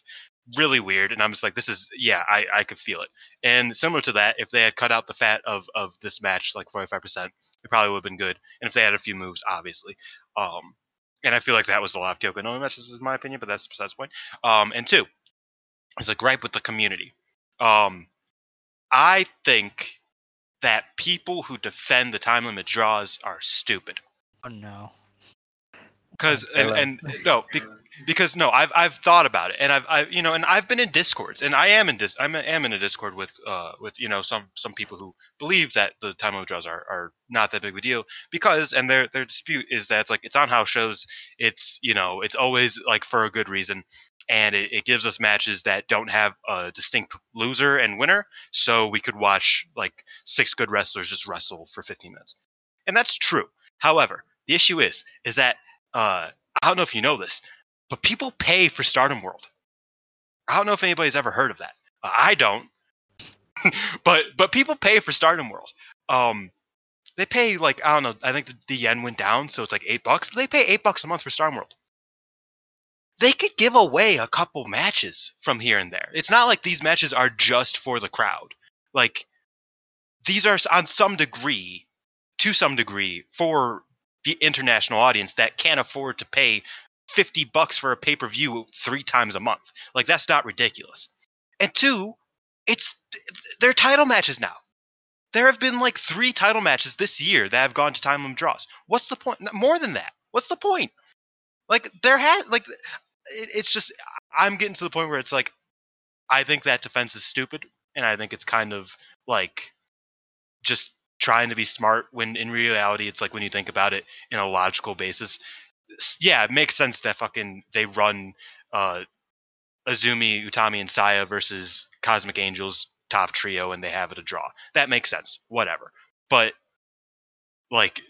Really weird and i'm just like this is yeah i i could feel it. And similar to that if they had cut out the fat of of this match like 45% it probably would have been good and if they had a few moves obviously. Um and i feel like that was a lot of Kyoko no matches in my opinion but that's besides the point. Um and two it's a gripe with the community. Um i think that people who defend the time limit draws are stupid oh no. because and, and no be, because no, I've I've thought about it, and I've I you know, and I've been in discords, and I am in dis I'm am in a discord with uh with you know some some people who believe that the time limit draws are, are not that big of a deal because and their their dispute is that it's like it's on house shows, it's you know it's always like for a good reason, and it, it gives us matches that don't have a distinct loser and winner, so we could watch like six good wrestlers just wrestle for 15 minutes, and that's true. However, the issue is is that uh I don't know if you know this, but people pay for Stardom World. I don't know if anybody's ever heard of that. Uh, I don't. [LAUGHS] but but people pay for Stardom World. Um, they pay like I don't know. I think the, the yen went down, so it's like eight bucks. But they pay eight bucks a month for Stardom World. They could give away a couple matches from here and there. It's not like these matches are just for the crowd. Like these are on some degree, to some degree, for the international audience that can't afford to pay 50 bucks for a pay-per-view three times a month. Like that's not ridiculous. And two, it's they're title matches now. There have been like three title matches this year that have gone to time limit draws. What's the point? More than that. What's the point? Like there had like it, it's just I'm getting to the point where it's like I think that defense is stupid and I think it's kind of like just trying to be smart when in reality it's like when you think about it in a logical basis. Yeah it makes sense that fucking they run uh azumi utami and saya versus cosmic angels top trio and they have it a draw. That makes sense. Whatever. But like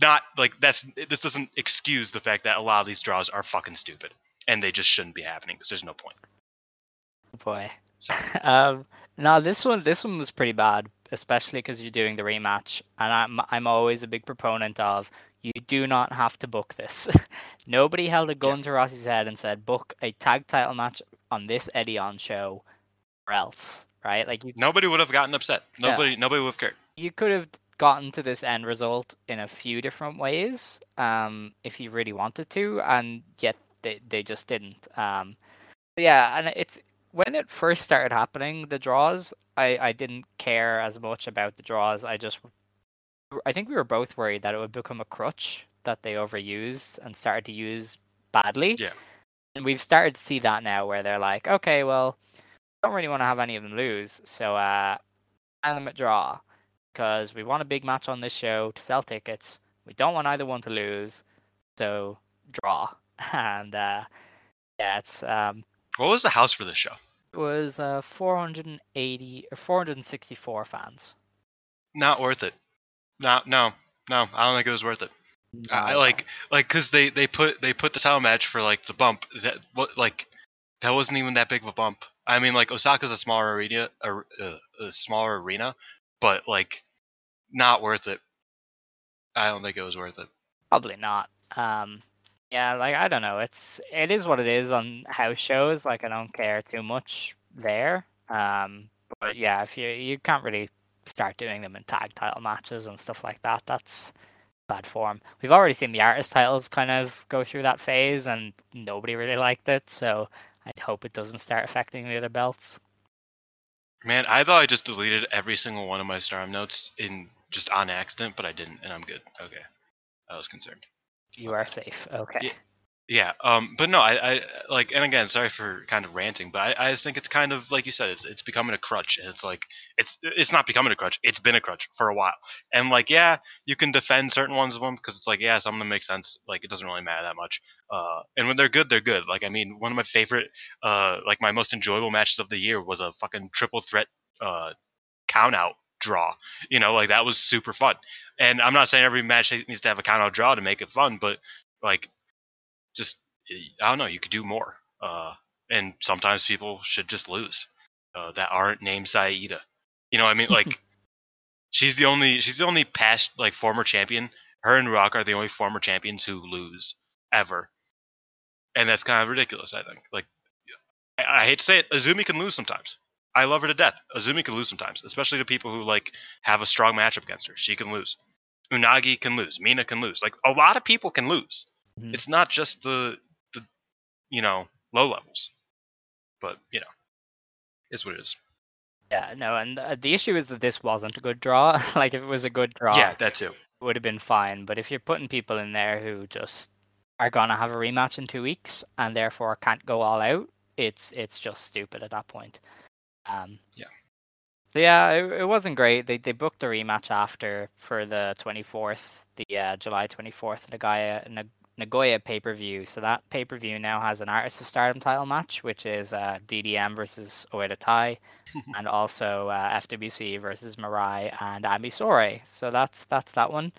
not like that's this doesn't excuse the fact that a lot of these draws are fucking stupid and they just shouldn't be happening because there's no point Boy. So- [LAUGHS] um, no, this one this one was pretty bad, especially because you're doing the rematch, and I'm I'm always a big proponent of you do not have to book this. [LAUGHS] Nobody held a gun to Rossy's head and said book a tag title match on this Edion show, or else, right? Like you nobody would have gotten upset Yeah. nobody nobody would have cared you could have gotten to this end result in a few different ways um, if you really wanted to, and yet they, they just didn't. Um, yeah, and it's when it first started happening, the draws, I, I didn't care as much about the draws. I just, I think we were both worried that it would become a crutch that they overused and started to use badly. Yeah. And we've started to see that now where they're like, okay, well, I don't really want to have any of them lose, so uh, them at draw because we want a big match on this show to sell tickets. We don't want either one to lose, so draw. [LAUGHS] And uh, yeah, it's um, what was the house for this show it was uh, 480 or 464 fans. not worth it no no no i don't think it was worth it I I like like because they they put they put the title match for like the bump that what like that wasn't even that big of a bump. I mean like Osaka's a smaller arena a, a smaller arena, but like not worth it. I don't think it was worth it. Probably not. Um, yeah, like I don't know. It's it is what it is on house shows. Like I don't care too much there. Um, but yeah, if you you can't really start doing them in tag title matches and stuff like that, that's bad form. We've already seen the artist titles kind of go through that phase, and nobody really liked it. So I'd hope it doesn't start affecting the other belts. Man, I thought I just deleted every single one of my Storm notes in just on accident, but I didn't, and I'm good. Okay, I was concerned. You are safe. Okay. Yeah, um, but no, I, I like, and again, sorry for kind of ranting, but I, I just think it's kind of like you said, it's it's becoming a crutch, and it's like it's it's not becoming a crutch, it's been a crutch for a while, and like yeah, you can defend certain ones of them because it's like yeah, some of them make sense, like it doesn't really matter that much, uh, and when they're good, they're good. Like I mean, one of my favorite, uh, like my most enjoyable matches of the year was a fucking triple threat, uh, count out draw. You know, like that was super fun, and I'm not saying every match needs to have a count out draw to make it fun, but like just I don't know, you could do more. Uh, and sometimes people should just lose uh, that aren't named Saida. You know, what I mean, like [LAUGHS] she's the only she's the only past like former champion. Her and Rock are the only former champions who lose ever, and that's kind of ridiculous. I think. Like, I, I hate to say it, Azumi can lose sometimes. I love her to death. Azumi can lose sometimes, especially to people who like have a strong matchup against her. She can lose. Unagi can lose. Mina can lose. Like a lot of people can lose. Mhm. It's not just the the you know low levels, but you know, is what it is. Yeah. No, and uh, the issue is that this wasn't a good draw. [LAUGHS] like if it was a good draw, Yeah, that too. it would have been fine. But if you're putting people in there who just are gonna have a rematch in two weeks and therefore can't go all out, it's it's just stupid at that point. Um, Yeah. So yeah, it, it wasn't great. They they booked a rematch after for the twenty fourth, the uh, July twenty fourth Nagoya Nagoya pay per view. So that pay per view now has an Artist of Stardom title match, which is uh, DDM versus Oedo Tai, [LAUGHS] and also uh, FWC versus Mirai and Ami Sourei. So that's that's that one.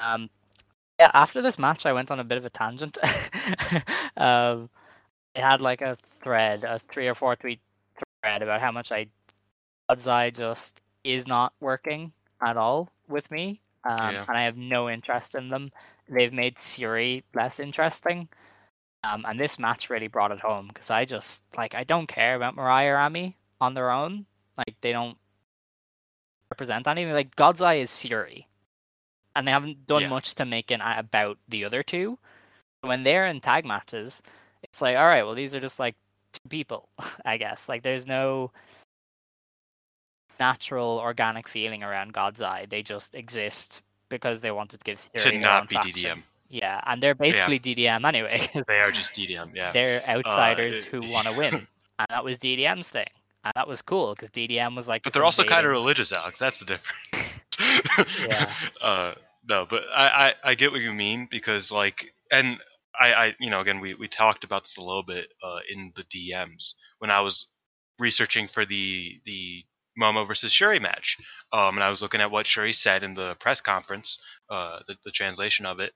Um, yeah, after this match, I went on a bit of a tangent. [LAUGHS] um, it had like a thread, a three or four tweet thread about how much I God's Eye just is not working at all with me, um, Yeah. and I have no interest in them. They've made Syuri less interesting, um, and this match really brought it home because I just like I don't care about Mariah or Ami on their own. Like they don't represent anything. Like God's Eye is Syuri, and they haven't done Yeah. much to make it about the other two. When they're in tag matches, it's like all right, well these are just like two people, [LAUGHS] I guess. Like there's no natural organic feeling around God's Eye. They just exist because they wanted to give to Syuri their not be faction. DDM. Yeah, and they're basically DDM anyway. [LAUGHS] They are just DDM. Yeah. they're outsiders it- who [LAUGHS] want to win, and that was DDM's thing, and that was cool because DDM was like. But they're also kind of religious, Alex. That's the difference. Yeah. Uh, no, but I, I I get what you mean because like, and I I you know again we we talked about this a little bit uh, in the DMs when I was researching for the the Momo versus Syuri match. Um, and I was looking at what Syuri said in the press conference, uh, the, the translation of it,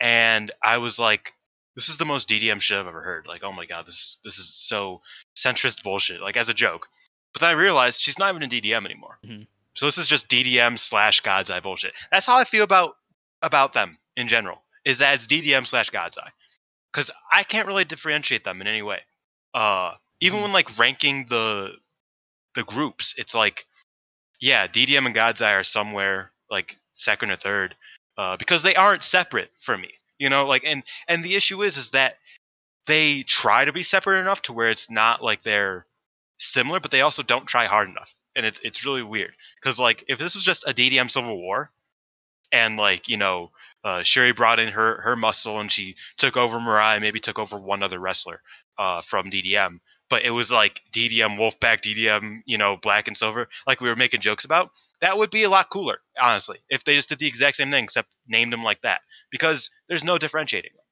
and I was like, "This is the most DDM shit I've ever heard." Like, oh my god, this this is so centrist bullshit. Like as a joke, but then I realized she's not even in DDM anymore. Mhm. So this is just DDM slash God's Eye bullshit. That's how I feel about about them in general. Is that it's DDM slash God's Eye, because I can't really differentiate them in any way. Uh, even Mhm. when like ranking the the groups, it's like, yeah, DDM and God's Eye are somewhere like second or third, uh, because they aren't separate for me. You know, like and and the issue is is that they try to be separate enough to where it's not like they're similar, but they also don't try hard enough, and it's it's really weird. Because like if this was just a DDM Civil War, and like you know. Uh, Syuri brought in her her muscle and she took over Mariah, maybe took over one other wrestler uh, from DDM but it was like DDM Wolfpack, DDM, you know, Black and Silver, like we were making jokes about. That would be a lot cooler, honestly, if they just did the exact same thing except named them like that, because there's no differentiating them.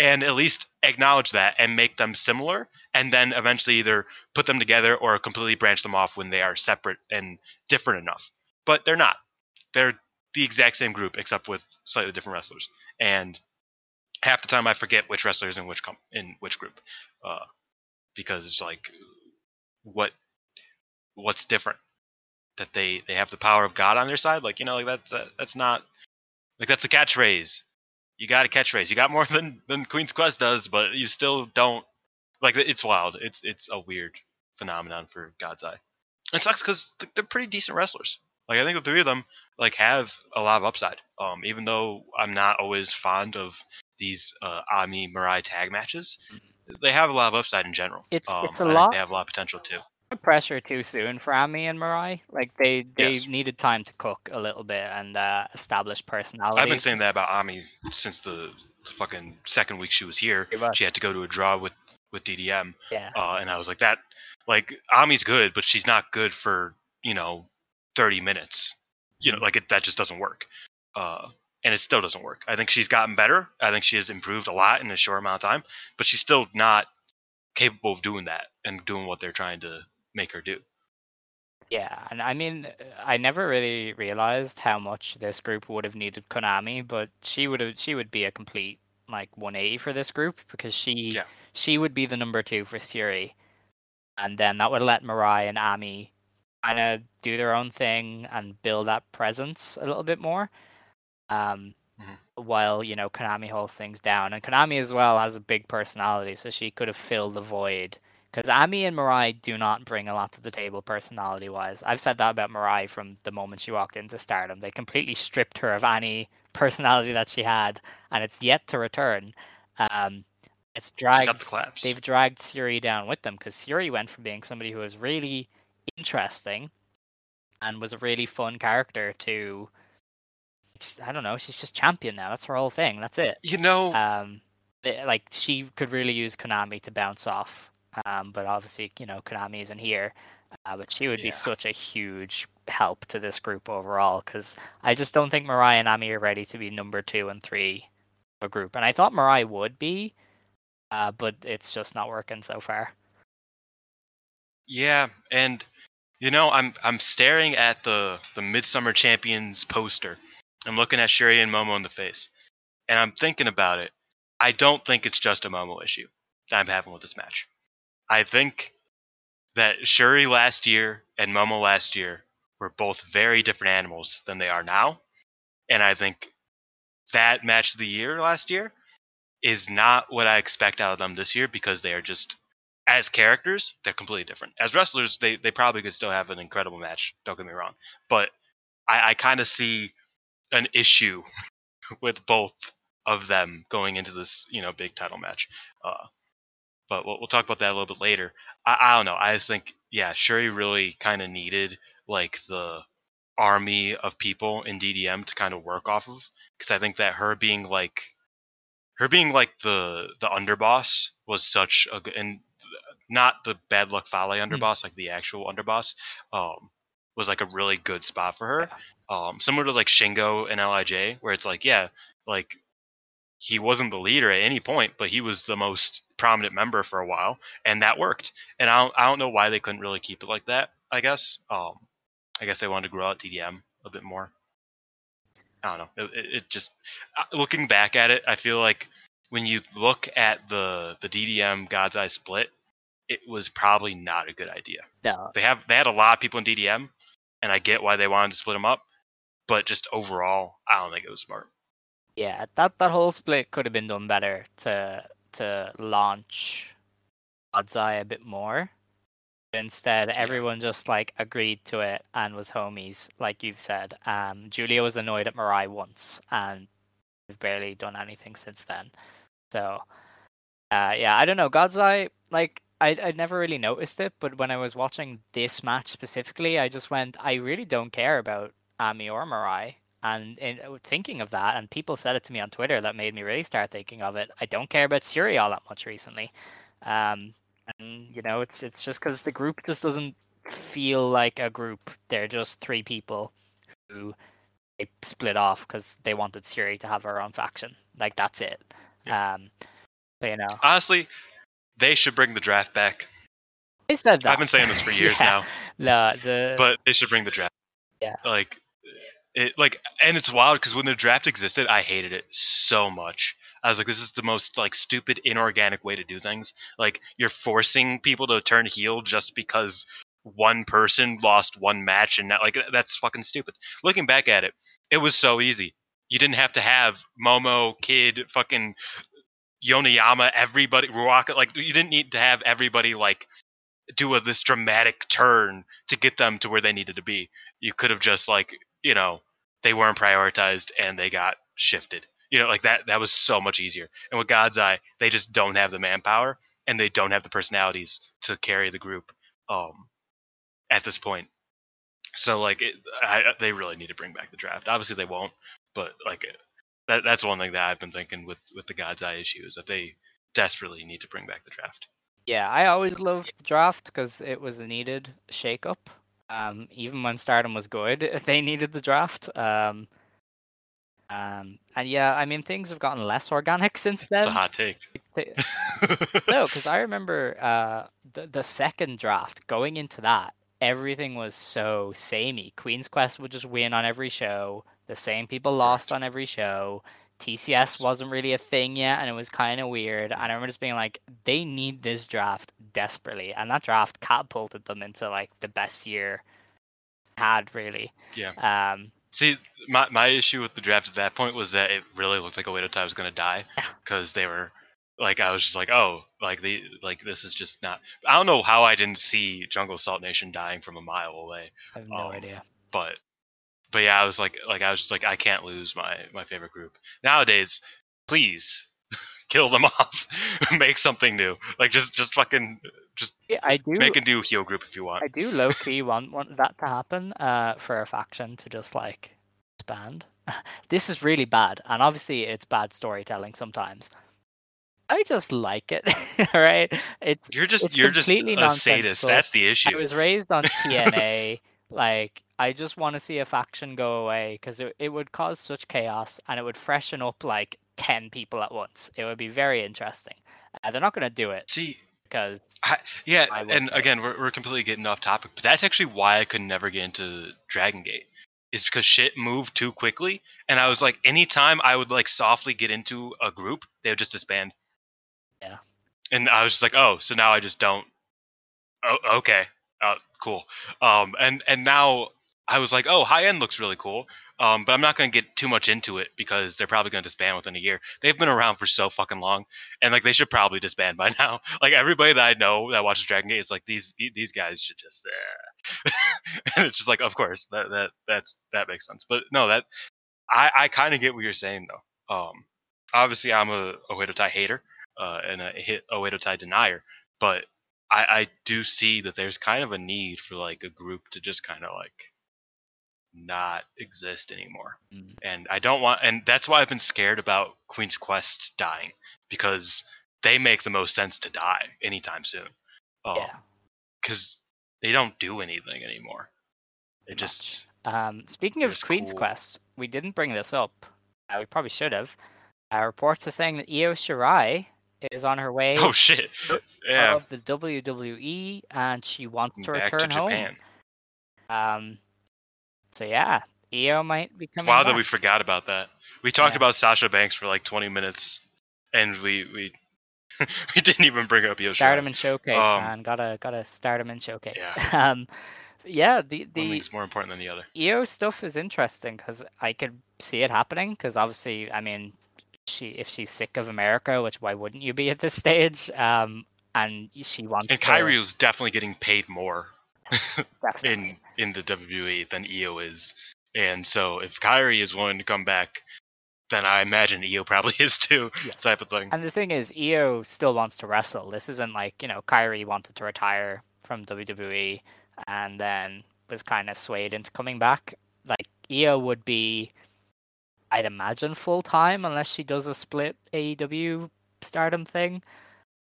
And at least acknowledge that and make them similar, and then eventually either put them together or completely branch them off when they are separate and different enough. But they're not. They're the exact same group except with slightly different wrestlers. And half the time I forget which wrestlers in which com- in which group. Uh, because it's like what what's different that they they have the power of god on their side? Like you know like that's uh, that's not like that's a catchphrase. You got a catchphrase. You got more [LAUGHS] than than queen's quest does but you still don't like it's wild. It's it's a weird phenomenon for god's eye. It sucks because they're pretty decent wrestlers. Like i think the three of them like have a lot of upside um even though i'm not always fond of these uh ami mirai tag matches they have a lot of upside in general. It's- Um, it's a I lot- They have a lot of potential too. pressure too soon for Ami and Mirai. Like they they Yes. needed time to cook a little bit and uh, establish personality. I've been saying that about Ami since the fucking second week she was here. She had to go to a draw with with DDM, yeah. uh, and I was like, that like Ami's good, but she's not good for you know thirty minutes. You know, like it, that just doesn't work. Uh, and it still doesn't work. I think she's gotten better. I think she has improved a lot in a short amount of time, but she's still not capable of doing that and doing what they're trying to make her do. Yeah, and I mean, I never really realized how much this group would have needed Konami, but she would have she would be a complete like 180 for this group because she Yeah. she would be the number two for Syuri, and then that would let Mirai and Ami kind of do their own thing and build that presence a little bit more. Um, Mhm. while you know Konami holds things down, and Konami as well has a big personality, so she could have filled the void. Because Ami and Mirai do not bring a lot to the table personality wise. I've said that about Mirai from the moment she walked into Stardom. They completely stripped her of any personality that she had, and it's yet to return. Um, it's got the dragged. They've dragged Syuri down with them because Syuri went from being somebody who was really interesting and was a really fun character to I don't know. She's just champion now. That's her whole thing. That's it. You know, Um, th- like she could really use Konami to bounce off. Um, but obviously, you know, Konami isn't here. Uh, but she would be such a huge help to this group overall because I just don't think Mariah and Ami are ready to be number two and three of a group. And I thought Mariah would be, uh, but it's just not working so far. Yeah, and you know, I'm I'm staring at the the Midsummer Champions poster. I'm looking at Syuri and Momo in the face, and I'm thinking about it. I don't think it's just a Momo issue that I'm having with this match. I think that Syuri last year and Momo last year were both very different animals than they are now, and I think that match of the year last year is not what I expect out of them this year because they are just as characters, they're completely different. As wrestlers, they, they probably could still have an incredible match. Don't get me wrong, but I, I kind of see an issue [LAUGHS] with both of them going into this you know big title match. Uh, but we'll, we'll talk about that a little bit later. I, I don't know. I just think yeah, Syuri really kind of needed like the army of people in DDM to kind of work off of because I think that her being like her being like the the underboss was such a good and not the bad luck Fale underboss, like the actual underboss, um, was like a really good spot for her. Um, similar to like Shingo and LIJ, where it's like, yeah, like he wasn't the leader at any point, but he was the most prominent member for a while, and that worked. And I don't, I don't know why they couldn't really keep it like that. I guess, um, I guess they wanted to grow out DDM a bit more. I don't know. It, it, it just uh, looking back at it, I feel like when you look at the the DDM God's Eye split, it was probably not a good idea. No, They have they had a lot of people in DDM, and I get why they wanted to split them up, but just overall, I don't think it was smart. yeah, that that whole split could have been done better to to launch God's Eye a bit more. Instead, everyone just like agreed to it and was homies, like you've said. Um, Julia was annoyed at Mirai once, and we've barely done anything since then. So, uh, yeah, I don't know. God's Eye, like I I never really noticed it, but when I was watching this match specifically, I just went, I really don't care about Ami or Mirai. And in uh, thinking of that, and people said it to me on Twitter, that made me really start thinking of it. I don't care about Syuri all that much recently. Um, and you know, it's it's just because the group just doesn't feel like a group. They're just three people who they split off because they wanted Syuri to have her own faction. Like that's it. Um, but, you know, Honestly, they should bring the draft back. I said that. I've been saying this for [LAUGHS] years Yeah. now, No, the but they should bring the draft. Yeah. Like it like and it's wild because when the draft existed, I hated it so much. I was like, this is the most like stupid, inorganic way to do things. Like you're forcing people to turn heel just because one person lost one match and that like that's fucking stupid. Looking back at it, it was so easy. You didn't have to have Momo, Kid, fucking Yonayama, everybody, Ruaka. Like you didn't need to have everybody like do a, this dramatic turn to get them to where they needed to be. You could have just like you know they weren't prioritized and they got shifted. You know, like that. That was so much easier. And with God's Eye, they just don't have the manpower and they don't have the personalities to carry the group. Um, at this point, so like it, I, they really need to bring back the draft. Obviously, they won't, but like that, that's one thing that I've been thinking with with the God's Eye issue is that they desperately need to bring back the draft. Yeah, I always loved the draft because it was a needed shake-up. Um, even when Stardom was good, [LAUGHS] they needed the draft. Um, um, and yeah, I mean things have gotten less organic [LAUGHS] since then. It's a hot take. [LAUGHS] No, because I remember uh, the the second draft going into that, everything was so samey. Queen's Quest would just win on every show. The same people lost on every show. TCS wasn't really a thing yet, and it was kind of weird. And I remember just being like, they need this draft desperately, and that draft catapulted them into like the best year had really. Yeah. Um, See, my my issue with the draft at that point was that it really looked like Oedo Tai was going to die [LAUGHS] because they were like I was just like, oh, like the like this is just not. I don't know how I didn't see Jungle Assault Nation dying from a mile away, I have no Um, idea. but but yeah, I was like like I was just like I can't lose my my favorite group nowadays. Please [LAUGHS] kill them [LAUGHS] off, make something new. Like just just fucking just Yeah, I do. make a new heel group if you want. I do low key want, want that to happen uh, for a faction to just like expand. [LAUGHS] this is really bad, and obviously it's bad storytelling sometimes. I just like it, right? It's You're just it's you're just a sadist. That's the issue. I was raised on TNA. Like, I just want to see a faction go away because it, it would cause such chaos and it would freshen up like 10 people at once. It would be very interesting. Uh, they're not going to do it See, because, I, yeah, I and again, we're we're completely getting off topic, but that's actually why I could never get into Dragon Gate. Is because shit moved too quickly, and I was like, anytime I would like softly get into a group, they would just disband. Yeah. And I was just like, oh, so now I just don't. Oh, okay. Uh, cool. Um, and and now I was like, oh, high end looks really cool. Um, but I'm not going to get too much into it because they're probably going to disband within a year. They've been around for so fucking long, and like they should probably disband by [LAUGHS] now. Like everybody that I know that watches Dragon Gate, it's like these these guys should just. Uh... [LAUGHS] and it's just like, of course, that that that's that makes sense. But no, that I I kind of get what you're saying though. Um, obviously I'm a Oedo Tai hater, uh, and a hit Oedo Tai denier, but I I do see that there's kind of a need for like a group to just kind of like not exist anymore. Mm. And I don't want, and that's why I've been scared about Queen's Quest dying because they make the most sense to die anytime soon. yeah. Because they don't do anything anymore. They Much. just, Um, speaking of Queen's cool. Quest, we didn't bring this up. Uh, we probably should have. Uh, reports are saying that Io Shirai is on her way oh shit. Yeah. of the WWE and she wants to Back return to home. Um, so yeah, Io might be coming. Wow, back. that we forgot about that. We talked Yeah. about Sasha Banks for like 20 minutes, and we we [LAUGHS] we didn't even bring up Io Stardom and showcase, Um, man. Gotta gotta stardom and showcase. Yeah. [LAUGHS] um, yeah, the the One thing's more important than the other. Io stuff is interesting because I could see it happening. Because obviously, I mean, she if she's sick of America, which why wouldn't you be at this stage? Um, and she wants And to Kairi was definitely getting paid more [LAUGHS] in in the WWE than Io is, and so if Kairi is willing to come back, then I imagine Io probably [LAUGHS] is too, Yes. type of thing. And the thing is, Io still wants to wrestle. This isn't like, you know, Kairi wanted to retire from WWE and then was kind of swayed into coming back. Like, Io would be, I'd imagine, full time unless she does a split AEW stardom thing.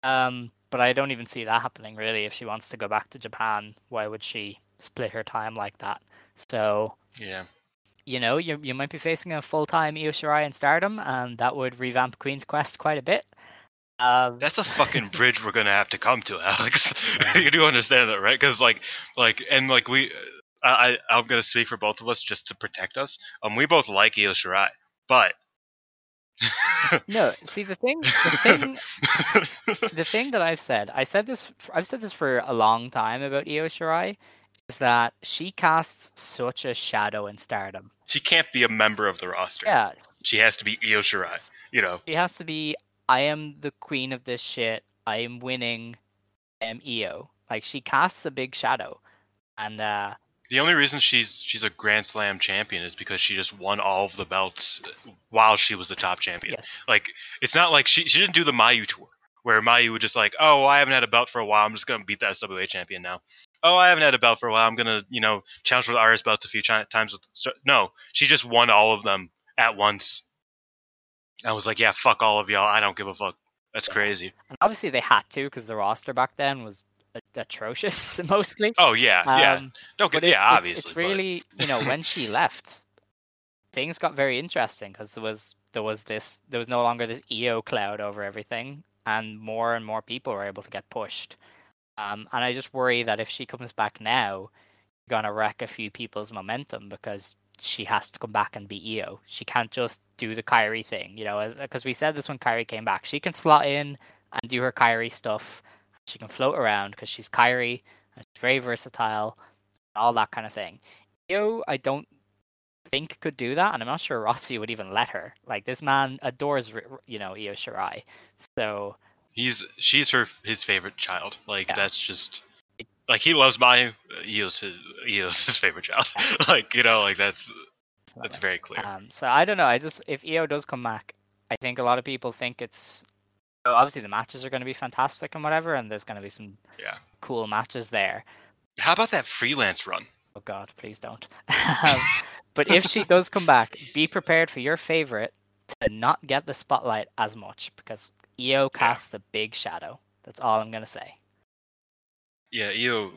Um, but I don't even see that happening really. If she wants to go back to Japan, why would she split her time like that? So, Yeah, you know, you you might be facing a full time Io Shirai in Stardom, and that would revamp Queen's Quest quite a bit. Um, that's a fucking [LAUGHS] bridge we're gonna have to come to, Alex. [LAUGHS] you do understand that, right? Because like, like, and like we, I, I'm gonna speak for both of us just to protect us. Um, we both like Io Shirai, but. [LAUGHS] no, see the thing, the thing, [LAUGHS] the thing that I've said, I said this, I've said this for a long time about Io Shirai, is that she casts such a shadow in Stardom. she can't be a member of the roster. Yeah, She has to be Io Shirai. You know, she has to be. I am the queen of this shit. I am winning. I am Io. Like she casts a big shadow, and uh, the only reason she's she's a Grand Slam champion is because she just won all of the belts while she was the top champion. yes, Like it's not like she she didn't do the Mayu tour where Mayu would just like, oh, I haven't had a belt for a while. I'm just gonna beat the SWA champion now. Oh, I haven't had a belt for a while. I'm gonna you know challenge for the RS belts a few chi- times. With Star-" no, she just won all of them at once. I was like, yeah, fuck all of y'all. I don't give a fuck. That's Yeah. crazy. and obviously they had to because the roster back then was atrocious [LAUGHS] mostly. Oh yeah, yeah. Um, Don't but get it- yeah, it's, obviously. it's but- really you know when she [LAUGHS] left, things got very interesting because there was there was this there was no longer this Io cloud over everything, and more and more people were able to get pushed. Um, and I just worry that if she comes back now, you're gonna wreck a few people's momentum because she has to come back and be Io. She can't just do the Kairi thing, you know, because we said this when Kairi came back. She can slot in and do her Kairi stuff. She can float around because she's Kairi and she's very versatile, all that kind of thing. Io, I don't think could do that, and I'm not sure [LAUGHS] Rossy would even let her. Like this man adores, you know, Io Shirai. So He's she's her his favorite child. Like Yeah. that's just like he loves uh, Io's his Io's his favorite child. [LAUGHS] like you know, like that's that's very clear. Um, so I don't know. I just if Io does come back, I think a lot of people think it's obviously the matches are going to be fantastic and whatever, and there's going to be some Yeah. cool matches there. How about that freelance run? Oh God, please don't. [LAUGHS] um, But if she does come back, be prepared for your favorite to not get the spotlight as much because Io casts a big shadow. That's all I'm gonna say. Yeah, Io,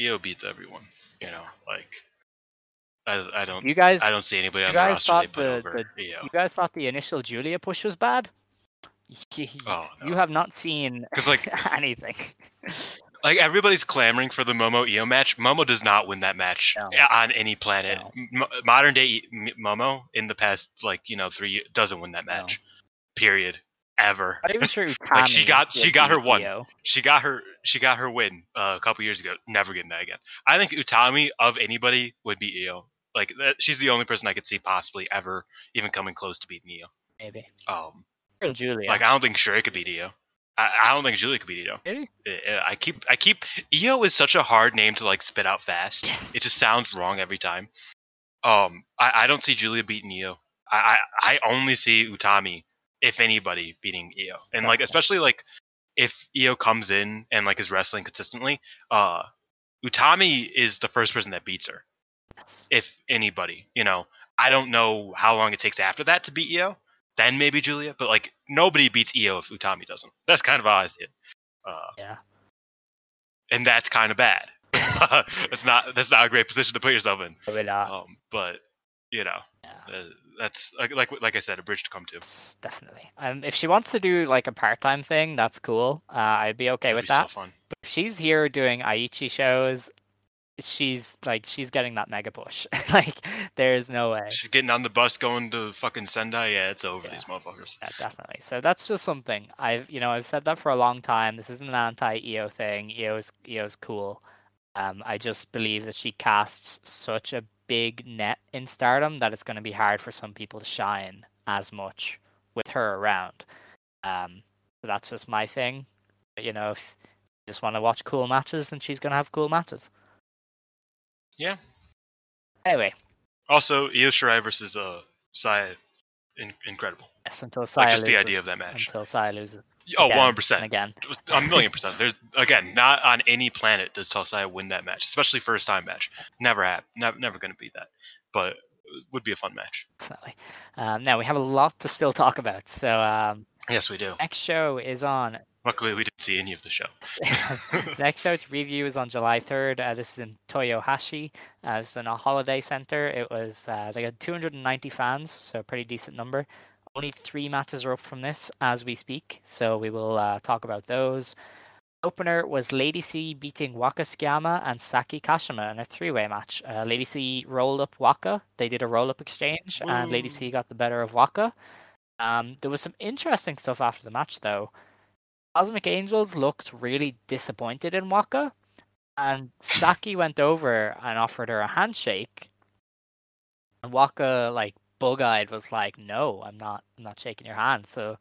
Io beats everyone. You know, like I, I don't, You guys, I don't see anybody you on the guys roster they thought put the, over the you guys thought the initial Julia push was bad. Oh, You have not seen 'Cause, like- [LAUGHS] anything. Like everybody's clamoring for the Momo Io match. Momo does not win that match No. on any planet. No. M- modern day Momo in the past like you know three years, doesn't win that No. match. Period. Ever. Not even sure [LAUGHS] Like, she got- she got her one. She got her she got her win uh, a couple years ago. Never getting that again. I think Utami of anybody would be Io. Like that, she's the only person I could see possibly ever even coming close to beating Io. Maybe. Um, Or Julia. like I don't think Sherry could beat Io. I, I don't think Julia could beat Io. Really? I- I keep I keep Io is such a hard name to like spit out fast. Yes. It just sounds wrong every time. Um, I, I don't see Julia beating Io. I, I I only see Utami, if anybody, beating Io, and like especially like if Io comes in and like is wrestling consistently. Uh, Utami is the first person that beats her, Yes. if anybody. You know, I don't know how long it takes after that to beat Io. Then maybe Julia, but like nobody beats Io if Utami doesn't. That's kind of how I see it. Uh, Yeah. and that's kind of bad. [LAUGHS] that's not that's not a great position to put yourself in. Probably not. Um, but you know, Yeah. uh, that's like, like like I said, a bridge to come to. Yes, definitely. Um, if she wants to do like a part-time thing, that's cool. Uh, I'd be okay That'd with be that. So fun. But if she's here doing Aichi shows, she's like she's getting that mega push. [LAUGHS] like there's no way. She's getting on the bus going to fucking Sendai. Yeah, it's over Yeah. these motherfuckers. Yeah, definitely. So that's just something I've you know I've said that for a long time. This isn't an anti-Io thing. Io's Io's cool. Um, I just believe that she casts such a big net in Stardom that it's going to be hard for some people to shine as much with her around. Um, so that's just my thing. But, you know, if you just want to watch cool matches, then she's going to have cool matches. Yeah. Anyway, Also, Io Shirai versus uh Saya, in- incredible. yes, until Saya just the loses. idea of that match. Until Saya loses. Oh, 100 and percent. Again. A million percent. There's again, not on any planet does Tosaya win that match, especially first time match. Never have, never, never going to be that. But it would be a fun match. Definitely. Um, now we have a lot to still talk about. So um, Yes, we do. next show is on. Luckily, we didn't see any of the show. [LAUGHS] [LAUGHS] next show to review is on July third. Uh, this is in Toyohashi. Uh, it's in a holiday center. It was uh, they got 290 fans, so a pretty decent number. Only three matches are up from this as we speak, so we will uh, talk about those. Opener was Lady C beating Waka Tsukiyama and Saki Kashima in a three-way match. Uh, Lady C rolled up Waka. They did a roll-up exchange, and Lady C got the better of Waka. Um, there was some interesting stuff after the match, though. Cosmic Angels looked really disappointed in Waka, and Saki went over and offered her a handshake. And Waka, like bug-eyed, was like, "No, I'm not. I'm not shaking your hand." So,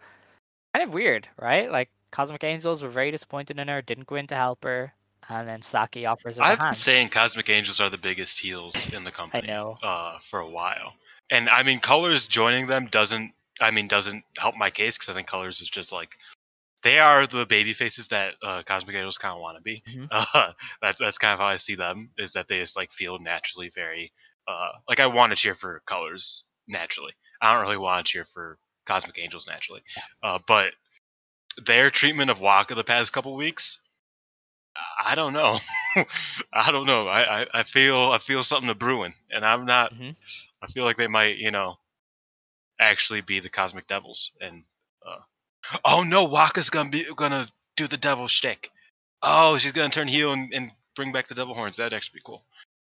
kind of weird, right? Like Cosmic Angels were very disappointed in her, didn't go in to help her, and then Saki offers her I've a been saying Cosmic Angels are the biggest heels in the company. know. Uh, for a while, and I mean, Colors joining them doesn't. I mean, doesn't help my case because I think Colors is just like they are the baby faces that uh, Cosmic Angels kind of want to be. Mhm. [LAUGHS] Uh, that's that's kind of how I see them. Is that they just like feel naturally very uh, like I want to cheer for Colors naturally. I don't really want to cheer for Cosmic Angels naturally, uh, but their treatment of Waka the past couple weeks, I don't know. [LAUGHS] I don't know. I, I, I feel I feel something to brewing, and I'm not. Mhm. I feel like they might, you know, actually be the Cosmic Devils. And uh, oh no, Waka's gonna be gonna do the Devil shtick. Oh, she's gonna turn heel and, and bring back the Devil horns. That'd actually be cool.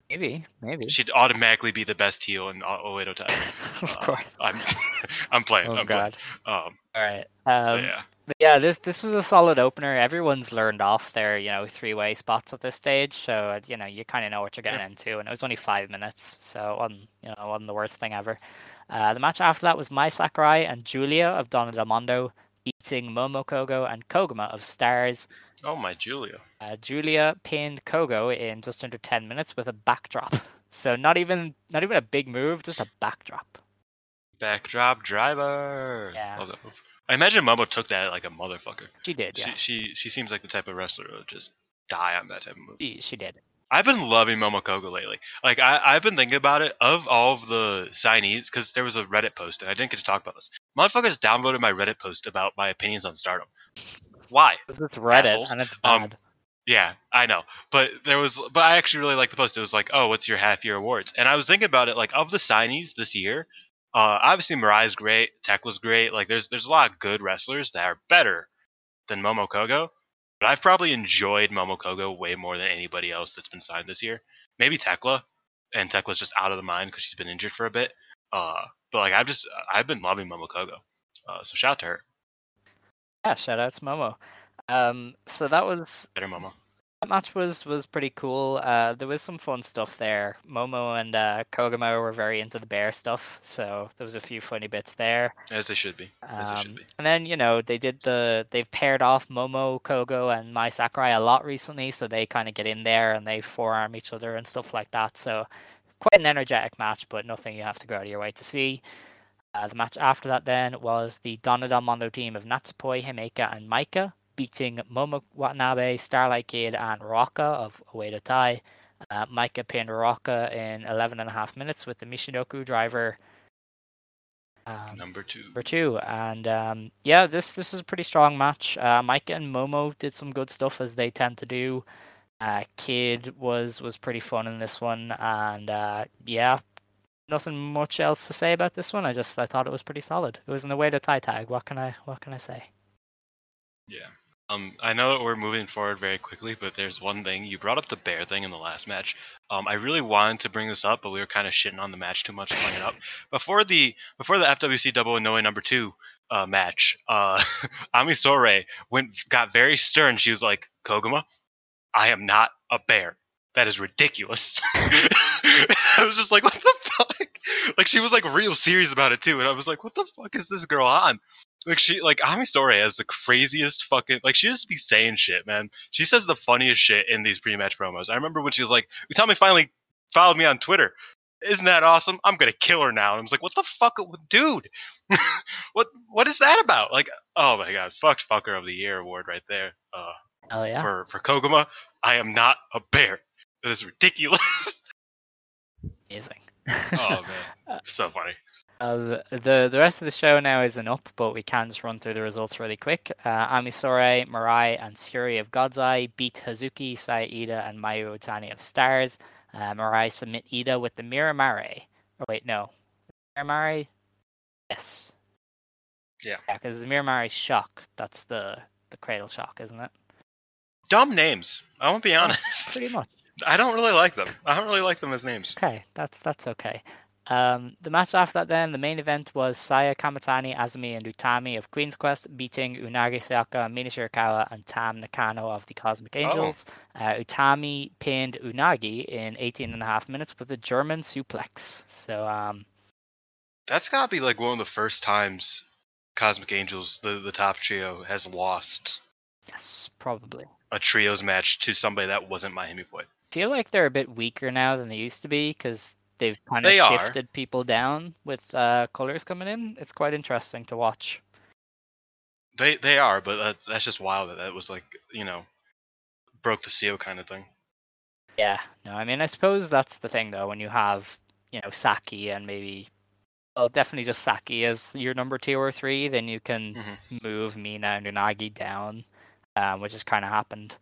Maybe, maybe. She'd automatically be the best heel in Oedo time. [LAUGHS] of Uh, course. I'm [LAUGHS] I'm playing. Oh I'm god. playing. Um, All right. Um, yeah. Yeah, this this was a solid opener. Everyone's learned off their you know three way spots at this stage, so uh, you know you kind of know what you're getting Yeah. into. And it was only five minutes, so wasn't you know wasn't the worst thing ever. Uh, the match after that was Mai Sakurai and Julia of Donna Del Mondo beating Momo Kohgo and Koguma of Stars. Oh my Julia. Uh, Julia pinned Kohgo in just under ten minutes with a backdrop. [LAUGHS] So not even not even a big move, just a backdrop. Backdrop driver. Yeah. Love that move. I imagine Momo took that like a motherfucker. She did. She, she she seems like the type of wrestler who would just die on that type of move. She, she did. I've been loving Momo Kohgo lately. Like I, I've been thinking about it. Of all of the signees, because there was a Reddit post and I didn't get to talk about this. Motherfuckers downvoted my Reddit post about my opinions on Stardom. Why? 'Cause It's Reddit Assholes. and it's Um, bad. Yeah, I know. But there was but I actually really liked the post. It was like, oh, what's your half year awards? And I was thinking about it, like of the signees this year, uh obviously Mariah's great, Tekla's great. Like there's there's a lot of good wrestlers that are better than Momo Kohgo. But I've probably enjoyed Momo Kohgo way more than anybody else that's been signed this year. Maybe Tekla, and Tekla's just out of the mind because she's been injured for a bit. Uh, but like I've just I've been loving Momo Kohgo. Uh, so shout out to her, Yeah, shout out to Momo. Um, so that was better Momo. That match was was pretty cool. Uh, there was some fun stuff there. Momo and uh, Koguma were very into the bear stuff, so there was a few funny bits there. As they should be. As they should Um, be. and then you know they did the they've paired off Momo, Kohgo, and Mai Sakurai a lot recently, so they kind of get in there and they forearm each other and stuff like that. So quite an energetic match, but nothing you have to go out of your way to see. Uh, the match after that then was the Donna Del Mondo team of Natsupoi, Himeka, and Maika beating Momo Watanabe, Starlight Kid, and Rocca of Oedo Tai. Uh, Maika pinned Rocca in 11 and a half minutes with the Michinoku driver. Um, Number two. number two. And um, yeah, this this is a pretty strong match. Uh, Maika and Momo did some good stuff as they tend to do. Uh, Kid was was pretty fun in this one, and uh, yeah, nothing much else to say about this one. I just I thought it was pretty solid. It was in the way to tie tag. What can I what can I say? Yeah. Um, I know that we're moving forward very quickly, but there's one thing you brought up the bear thing in the last match. Um, I really wanted to bring this up, but we were kind of shitting on the match too much bring it up before the before the FWC Double Inoue number two uh, match. Uh, [LAUGHS] Ami Sourei went got very stern. She was like, "Koguma, I am not a bear. That is ridiculous." [LAUGHS] I was just like, "What the fuck?" Like she was like real serious about it too, and I was like, "What the fuck is this girl on?" Like she like Ami Sourei has the craziest fucking like she just be saying shit, man. She says the funniest shit in these pre-match promos. I remember when she was like, "Utami finally followed me on Twitter. Isn't that awesome? I'm gonna kill her now." And I was like, "What the fuck, dude? [LAUGHS] what what is that about?" Like, oh my god, fucked fucker of the year award right there. Uh, Oh yeah, for for Koguma, I am not a bear. That is ridiculous. [LAUGHS] amazing. oh [LAUGHS] man, so funny. Uh, the the rest of the show now isn't up, but we can just run through the results really quick. Uh, Ami Sourei, Mirai, and Syuri of God's Eye beat Hazuki, Saya Iida, and Mayu Iwatani of Stars. Uh, Mirai submit Iida with the Miramare. Oh wait, no, Miramare. Yes. Yeah. Yeah, because the Miramare shock. That's the the cradle shock, isn't it? Dumb names. I won't be honest. Pretty much. [LAUGHS] I don't really like them. I don't really like them as names. Okay, that's that's okay. Um, the match after that, then the main event was Saya Kamatani, Azumi, and Utami of Queen's Quest beating Unagi Sayaka, Mina Shirakawa, and Tam Nakano of the Cosmic Angels. Uh, Utami pinned Unagi in 18 and a half minutes with a German suplex. So, um, That's gotta be like one of the first times Cosmic Angels, the the top trio, has lost yes, probably. a trios match to somebody that wasn't Miami Boy. I feel like they're a bit weaker now than they used to be because they've kind of They are. shifted people down with uh, colors coming in. It's quite interesting to watch. They they are, but that, that's just wild that that was like you know broke the seal kind of thing. Yeah, no, I mean, I suppose that's the thing though. When you have, you know, Saki and maybe, well, definitely just Saki as your number two or three, then you can Mhm. move Mina and Unagi down, um, which has kind of happened.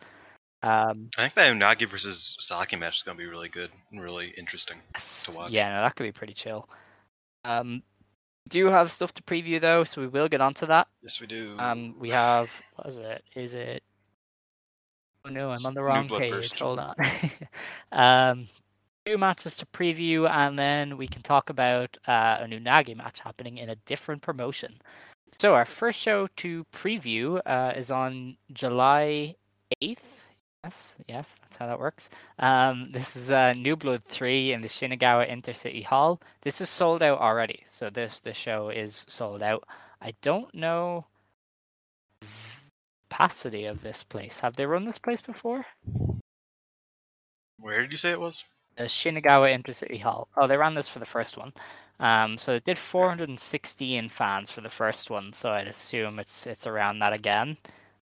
Um, I think that Unagi versus Saki match is gonna be really good and really interesting. yes, watch. yeah, no, that could be pretty chill. Um, we do have stuff to preview though, so we will get onto that. Yes, we do. Um, we have what is it? Is it? Oh no, I'm on the wrong page. first. Hold on. [LAUGHS] um, two matches to preview, and then we can talk about uh, a Unagi match happening in a different promotion. So our first show to preview uh, is on July eighth. Yes, yes, that's how that works. Um, this is uh, New Blood three in the Shinagawa Intercity Hall. This is sold out already, so this this show is sold out. I don't know capacity of this place. Have they run this place before? Where did you say it was? The Shinagawa Intercity Hall. Oh, they ran this for the first one. Um, so it did 416 fans for the first one. So I'd assume it's it's around that again.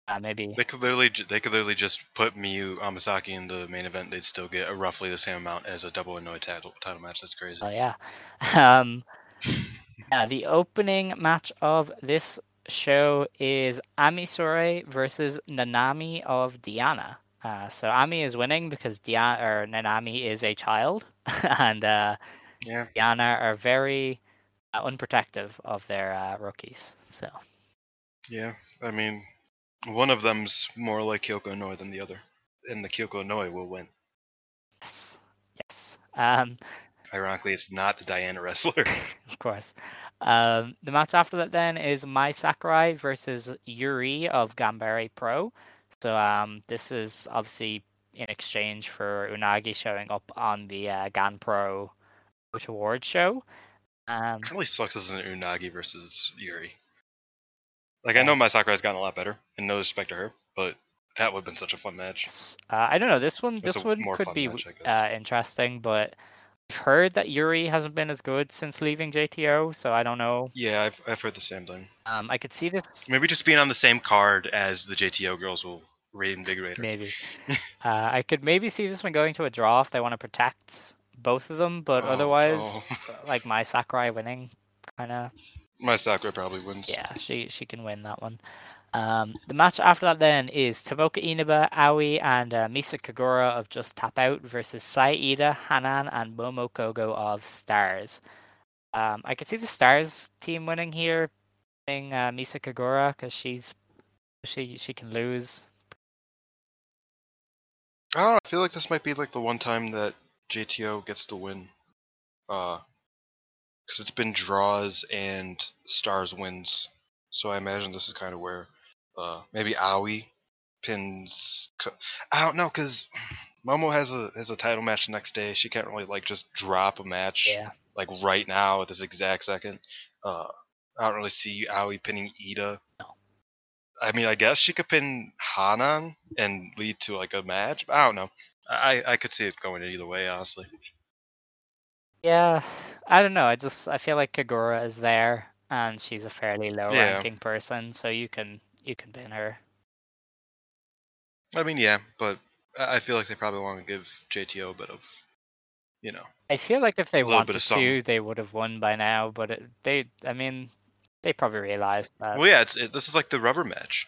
Uh, maybe. They could literally, they could literally just put Miyu Amasaki in the main event. They'd still get a roughly the same amount as a double Inoue title title match. That's crazy. Oh yeah. [LAUGHS] Um, [LAUGHS] yeah, the opening match of this show is Ami Sourei versus Nanami of Diana. Uh, so Ami is winning because Diana or Nanami is a child, [LAUGHS] and uh, Yeah. Diana are very uh, unprotective of their uh, rookies. So Yeah, I mean, one of them's more like Kyoko Inoue than the other, and the Kyoko Inoue will win. yes, yes. Um, Ironically, it's not the Diana wrestler. [LAUGHS] of course. Um, the match after that then is Mai Sakurai versus Yuri of Gambare Pro. So um, this is obviously in exchange for Unagi showing up on the uh, Gan Pro Awards show. Um, It really sucks as an Unagi versus Yuri. Like I know Mai Sakurai's gotten a lot better, and no respect to her, but that would have been such a fun match. uh, I don't know. This one, this one could be match, uh, interesting, but I've heard that Yuri hasn't been as good since leaving JTO, so I don't know. Yeah, I've I've heard the same thing. Um, I could see this Maybe just being on the same card as the JTO girls will reinvigorate her. Maybe. [LAUGHS] uh, I could maybe see this one going to a draw if they want to protect both of them, but Oh, otherwise, oh. like Mai Sakurai winning, kind of. Mai Sakurai probably wins. Yeah, she she can win that one. Um, the match after that then is Tomoka Inaba, Aoi, and uh, Misa Kagura of Just Tap Out versus Saya Iida, Hanan, and Momo Kohgo of Stars. Um, I could see the Stars team winning here, being uh, Misa Kagura because she's she she can lose. I don't know. I feel like this might be like the one time that JTO gets to win. Uh, because it's been draws and stars wins. So I imagine this is kind of where, uh, maybe Aoi pins. I don't know because Momo has a has a title match the next day. She can't really like just drop a match Yeah. like right now at this exact second. Uh, I don't really see Aoi pinning Iida. No. I mean, I guess she could pin Hanan and lead to like a match. but I don't know. I I could see it going either way, honestly. Yeah, I don't know. I just I feel like Kagura is there, and she's a fairly low Yeah. ranking person, so you can you can pin her. I mean, yeah, but I I feel like they probably want to give JTO a bit of, you know. I feel like if they wanted to, they would have won by now. But it, they, I mean, they probably realized that Well, yeah, it's it, this is like the rubber match.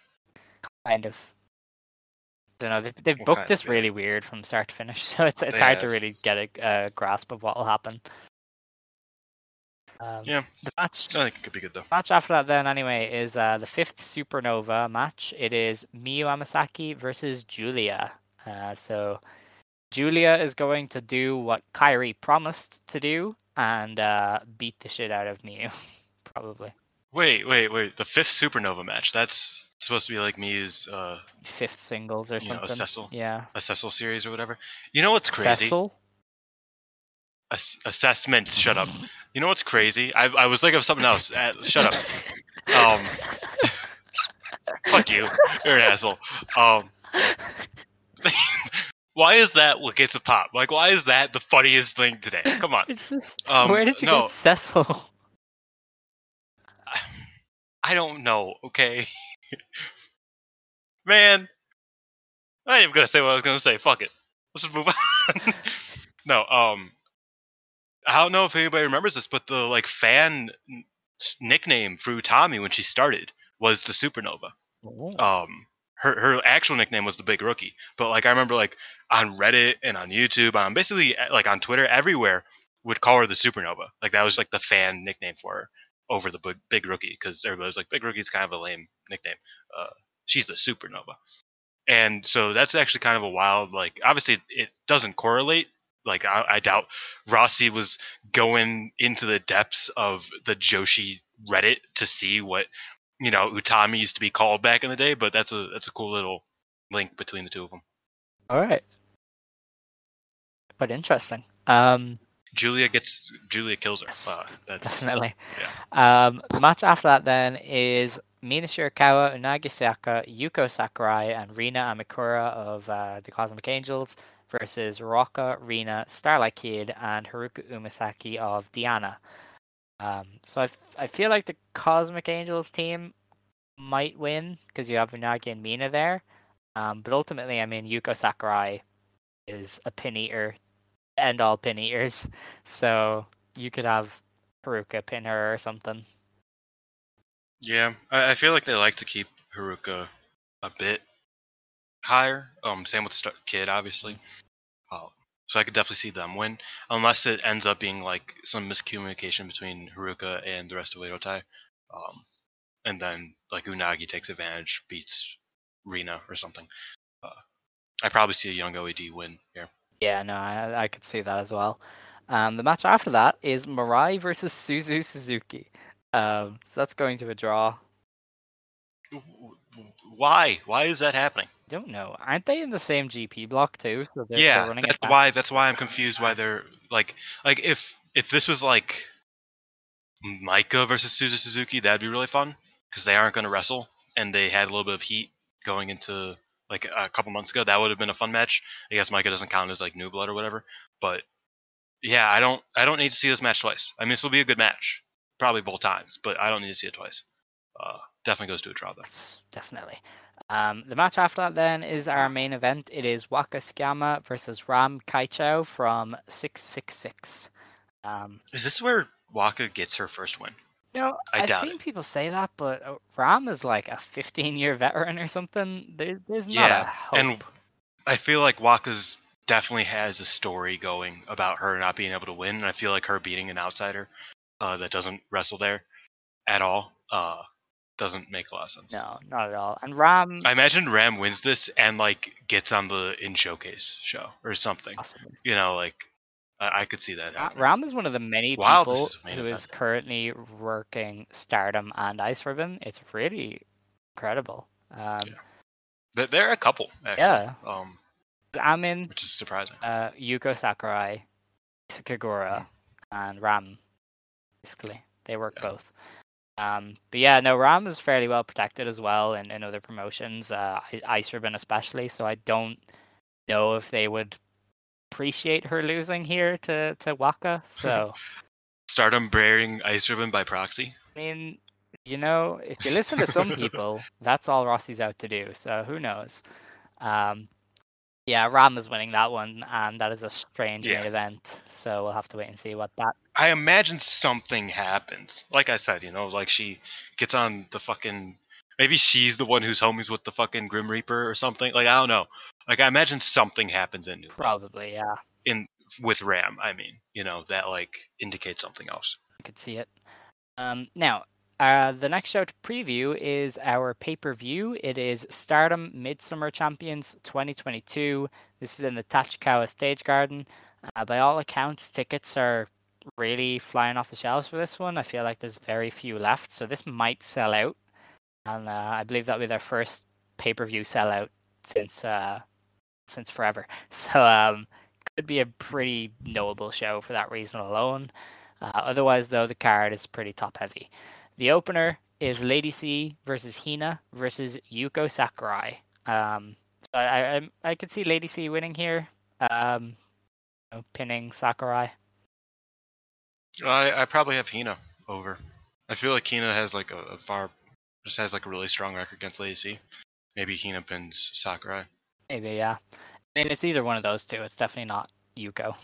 kind of. I don't know. They've, they've booked this really weird from start to finish, [LAUGHS] so it's it's They hard to really get a, a grasp of what will happen. Um, Yeah, the match I think it could be good though. match after that then anyway is uh, the fifth supernova match it is miyu amasaki versus julia uh, so julia is going to do what Kairi promised to do and uh, beat the shit out of miyu [LAUGHS] probably Wait, wait, wait. The fifth supernova match. That's supposed to be like Miyu's uh, fifth singles or You know, something a Cecil. yeah a Cecil series or whatever. You know what's crazy? Cecil? Ass- assessment. Shut up. You know what's crazy? I I was thinking of something else. Uh, shut up. Um, [LAUGHS] fuck you. You're an asshole. Um, [LAUGHS] why is that what gets a pop? Like, why is that the funniest thing today? Come on. it's just Um, where did you no. get Cecil? I don't know. Okay. Man, I ain't even gonna say what I was gonna say. Fuck it. Let's just move on. [LAUGHS] no, um, I don't know if anybody remembers this, but the like fan nickname for Utami when she started was the Supernova. Oh, Um, her her actual nickname was the Big Rookie, but like I remember like on Reddit and on YouTube, on basically like on Twitter, everywhere would call her the Supernova. Like that was like the fan nickname for her over the Big, Rookie because everybody's like Big Rookie's kind of a lame nickname. Uh, she's the Supernova, and so that's actually kind of a wild like. Obviously, it doesn't correlate. Like I, I doubt Rossy was going into the depths of the Joshi Reddit to see what you know Utami used to be called back in the day, but that's a that's a cool little link between the two of them. all right but interesting um Julia gets Julia kills her. Uh, that's Definitely. Um, match after that then is Mina Shirakawa, Unagi Saka, Yuko Sakurai, and Rina Amikura of uh, the Cosmic Angels versus Rocca, Rina, Starlight Kid, and Haruka Umesaki of Diana. Um, so I, f- I feel like the Cosmic Angels team might win because you have Unagi and Mina there. Um, but ultimately, I mean, Yuko Sakurai is a pin eater, end all pin eaters. So you could have Haruka pin her or something. Yeah, I, I feel like they like to keep Haruka a bit higher. Um, same with the Kid, obviously. Uh, so I could definitely see them win, unless it ends up being like some miscommunication between Haruka and the rest of Oedo Um, and then like Unagi takes advantage, beats Rina or something. Uh, I probably see a young OED win here. Yeah, no, I, I could see that as well. Um, the match after that is Mirai versus Suzu Suzuki. Um, so that's going to a draw. Why? Why is that happening? Don't know. Aren't they in the same GP block too? So they're, they're yeah, that's why. That's why I'm confused. Why they're like like if if this was like Maika versus Suzu Suzuki, that'd be really fun because they aren't going to wrestle and they had a little bit of heat going into like a couple months ago. That would have been a fun match. I guess Maika doesn't count as like new blood or whatever, but yeah, I don't I don't need to see this match twice. I mean, this will be a good match, probably both times, but I don't need to see it twice. Uh, definitely goes to a draw though. Yes, definitely. Um, the match after that then is our main event. It is Waka Tsukiyama versus Ram Kaichou from 666. Um, Is this where Waka gets her first win? You know, I I've seen it. people say that, but uh, Ram is like a 15 year veteran or something. There, there's not Yeah, a hope. and I feel like Waka's definitely has a story going about her not being able to win, and I feel like her beating an outsider uh, that doesn't wrestle there at all uh, doesn't make a lot of sense. no, not at all. And Ram, I imagine Ram wins this and like gets on the in showcase show or something. possibly. You know, like I, I could see that. Happening. Ram is one of the many Wow, people is who is currently working Stardom and Ice Ribbon. It's really incredible. Um, There- There are a couple actually, Yeah. um, I'm in which is surprising. uh, Yuko Sakurai, Kagura, and Ram. Basically, they work Yeah. both. Um, but yeah, no, Ram is fairly well protected as well in, in other promotions, uh, Ice Ribbon especially. So I don't know if they would appreciate her losing here to to Waka. [LAUGHS] So Stardom bearing Ice Ribbon by proxy. I mean, you know, if you listen to some people, [LAUGHS] that's all Rossy's out to do. So who knows? Um, yeah, Ram is winning that one, and that is a strange Yeah. main event. So we'll have to wait and see what that. I imagine something happens. Like I said, you know, like she gets on the fucking. Maybe she's the one who's homies with the fucking Grim Reaper or something. Like I don't know. Like I imagine something happens in New Probably, yeah, in with Ram. I mean, you know, that like indicates something else. I could see it. Um, now, uh, the next show to preview is our pay per view. It is Stardom Midsummer Champions 2022. This is in the Tachikawa Stage Garden. Uh, by all accounts, tickets are really flying off the shelves for this one. I feel like there's very few left, so this might sell out. And uh, I believe that'll be their first pay per view sellout since uh, since forever. [LAUGHS] So um, could be a pretty knowable show for that reason alone. Uh, otherwise, though, the card is pretty top heavy. The opener is Lady C versus Hina versus Yuko Sakurai. Um, so I, I I could see Lady C winning here, um, you know, pinning Sakurai. I I probably have Hina over. I feel like Hina has like a, a far just has like a really strong record against Lacey. Maybe Hina pins Sakurai. Maybe yeah. I mean, it's either one of those two. It's definitely not Yuko.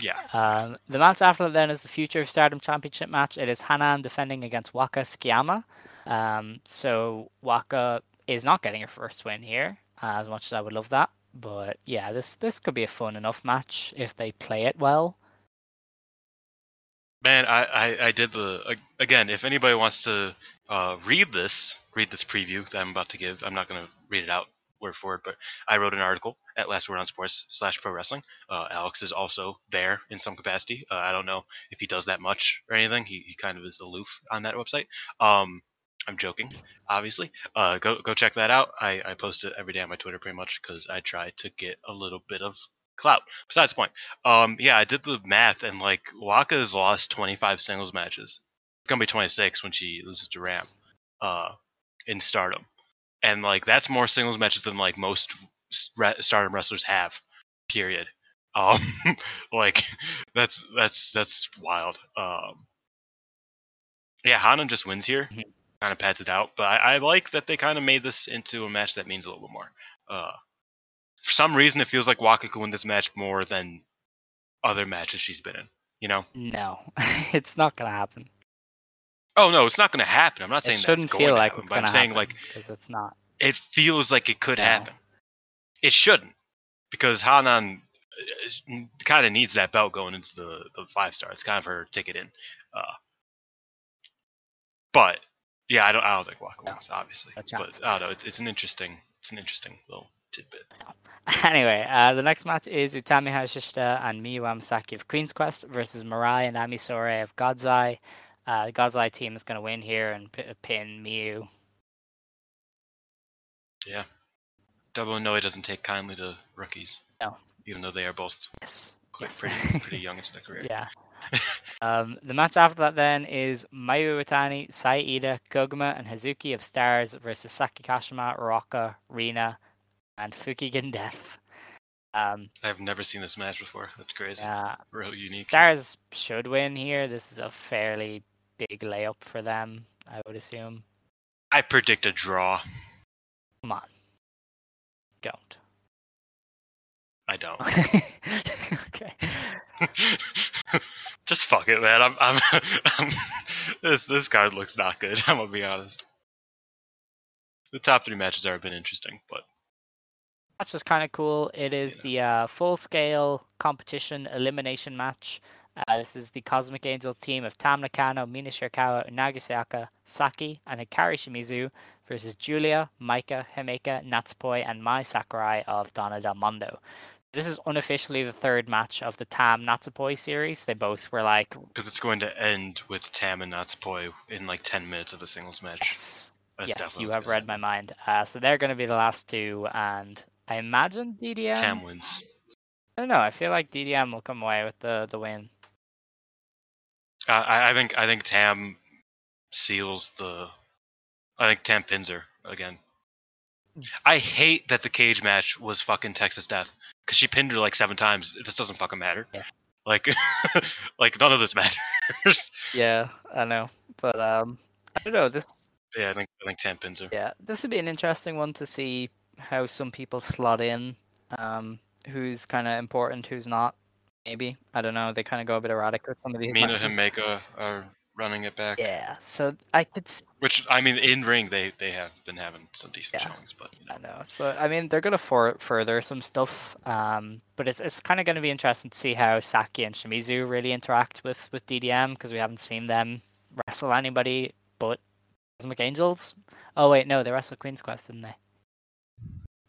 Yeah. [LAUGHS] Um, the match after that then is the Future of Stardom Championship match. It is Hanan defending against Waka Tsukiyama. Um, so Waka is not getting her first win here, as much as I would love that. But yeah, this this could be a fun enough match if they play it well. Man, I, I, I did the again. If anybody wants to uh, read this, read this preview that I'm about to give. I'm not going to read it out word for word, but I wrote an article at Last Word on Sports slash Pro Wrestling. Uh, Alex is also there in some capacity. Uh, I don't know if he does that much or anything. He, he kind of is aloof on that website. Um, I'm joking, obviously. Uh, go go check that out. I, I post it every day on my Twitter pretty much because I try to get a little bit of clout. Besides the point, um, yeah, I did the math and like Waka has lost 25 singles matches. It's gonna be 26 when she loses to Ram, uh, in Stardom, and like that's more singles matches than like most re- Stardom wrestlers have. Period. Um, [LAUGHS] like that's that's that's wild. Um, yeah, Hanan just wins here. Mhm. kind of pads it out. But I, I like that they kind of made this into a match that means a little bit more. Uh, for some reason, it feels like Waka could win this match more than other matches she's been in. You know? No, [LAUGHS] it's not gonna happen. Oh no, it's not going to happen. I'm not saying It shouldn't feel to like happen, it's but I'm saying happen like because it's not. it feels like it could No. happen. It shouldn't because Hanan kind of needs that belt going into the, the five star. It's kind of her ticket in. Uh, but yeah, I don't I don't think Waka No. obviously, but. I don't know. It's it's an interesting it's an interesting little tidbit. [LAUGHS] Anyway, uh, the next match is Utami Hayashishita and Miyu Amasaki of Queen's Quest versus Mirai and Ami Sourei of God's Eye. Uh, the God's Eye team is going to win here and p- pin Miyu. Yeah, Double Inoue doesn't take kindly to rookies. No. even though they are both Yes. quite yes. pretty [LAUGHS] pretty young in their career. yeah. Um, the match after that then is Mayu Iwatani, Saya Iida, Koguma, and Hazuki of Stars versus Saki Kashima, Rocca, Rina, and Fukigen Death. Um, I've never seen this match before. That's crazy. uh, Real unique. Stars should win here. This is a fairly big layup for them, I would assume. I predict a draw. Come on. Don't. I don't. [LAUGHS] okay. [LAUGHS] Just fuck it, man. I'm, I'm, [LAUGHS] I'm this this card looks not good. [LAUGHS] I'm gonna be honest. The top three matches have been interesting, but Match is kind of cool. It is Yeah. the uh, full scale competition elimination match. Uh, this is the Cosmic Angel team of Tam Nakano, Mina Shirakawa, Saki, and Hikari Shimizu versus Julia, Maika, Himeka, Natsupoi, and Mai Sakurai of Donna Del Mondo. This is unofficially the third match of the Tam Natsupoi series. They both were like, because it's going to end with Tam and Natsupoi in like ten minutes of a singles match. yes, That's yes, you have read my mind. Uh, so they're going to be the last two, and I imagine DDM. Tam wins. I don't know. I feel like DDM will come away with the the win. Uh, I, I think I think Tam seals the. I think Tam pins her again. I hate that the cage match was fucking Texas Death because she pinned her like seven times. This doesn't fucking matter. Yeah. Like, [LAUGHS] like none of this matters. Yeah, I know, but um, I don't know. This yeah, I think I think Tam pins her. yeah, this would be an interesting one to see how some people slot in. Um, who's kind of important, who's not. Maybe I don't know. They kind of go a bit erratic with some of these. Mina matches. and Himeka are running it back. Yeah, so I could. s- Which I mean, in ring they they have been having some decent Yeah. showings, but you know. I know. So I mean, they're gonna for further some stuff. Um, but it's it's kind of gonna be interesting to see how Saki and Shimizu really interact with with DDM because we haven't seen them wrestle anybody but Cosmic Angels. Oh wait, no, they wrestled Queen's Quest, didn't they?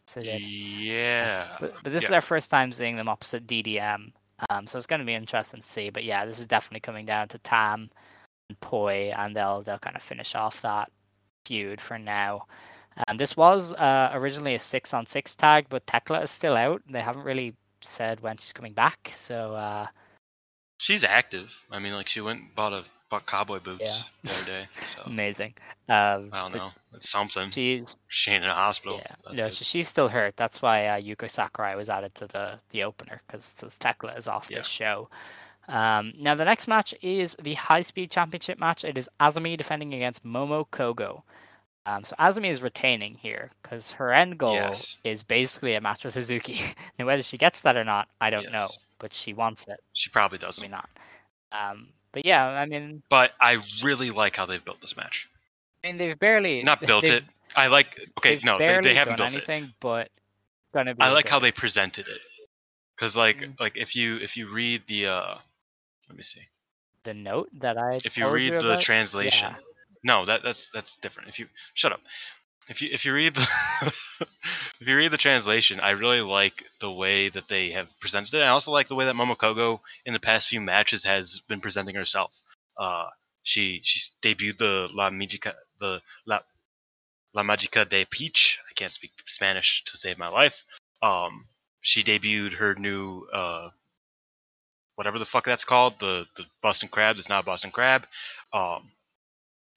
So they. Yeah. But, but this is our first time seeing them opposite DDM. Um, so it's going to be interesting to see. But yeah, this is definitely coming down to Tam Poi, and they'll they'll kind of finish off that feud for now. Um, this was uh, originally a six on six tag, but Tekla is still out. They haven't really said when she's coming back. So uh, She's active. I mean, like she went and bought a bought cowboy boots Yeah. the other day. So [LAUGHS] amazing. Um, I don't know. It's something. She's She ain't in a hospital. Yeah, That's no, she's still hurt. That's why uh, Yuko Sakurai was added to the the opener because Tekla is off Yeah. this show. Um, now the next match is the High Speed Championship match. It is Azumi defending against Momo Kohgo. Um, so Azumi is retaining here because her end goal Yes. is basically a match with Hazuki. [LAUGHS] now whether she gets that or not, I don't know, but she wants it. She probably doesn't. not. Um, but yeah, I mean, But I really like how they've built this match. I mean they've barely Not built it. I like. Okay, no, they, they haven't built it. anything, but it's gonna be. I like how they presented it. Cause like Mm. like if you if you read the uh, let me see. the note that I If you read the about? translation, Yeah. no, that that's that's different. If you shut up. If you if you read the [LAUGHS] if you read the translation, I really like the way that they have presented it. I also like the way that Momo Kohgo in the past few matches has been presenting herself. Uh, she she debuted the La Magica the La La Magica de Peach. I can't speak Spanish to save my life. Um, she debuted her new uh, whatever the fuck that's called, the the Boston Crab. It's not Boston Crab. Um,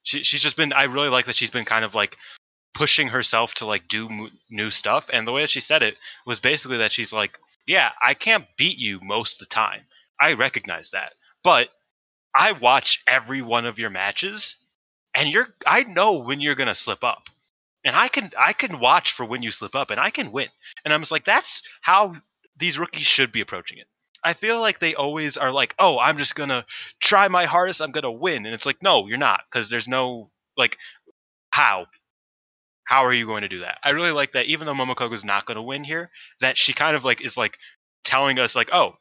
she she's just been. I really like that she's been kind of like pushing herself to like do mo- new stuff. And the way that she said it was basically that she's like, yeah, I can't beat you most of the time. I recognize that, but I watch every one of your matches and you're I know when you're gonna slip up, and I can I can watch for when you slip up, and I can win. And I'm like, that's how these rookies should be approaching it. I feel like they always are like, oh, I'm just gonna try my hardest, I'm gonna win, and it's like, no, you're not, because there's no like how how are you going to do that? I really like that even though Momo Kohgo's not going to win here, that she kind of like is like telling us like, "Oh,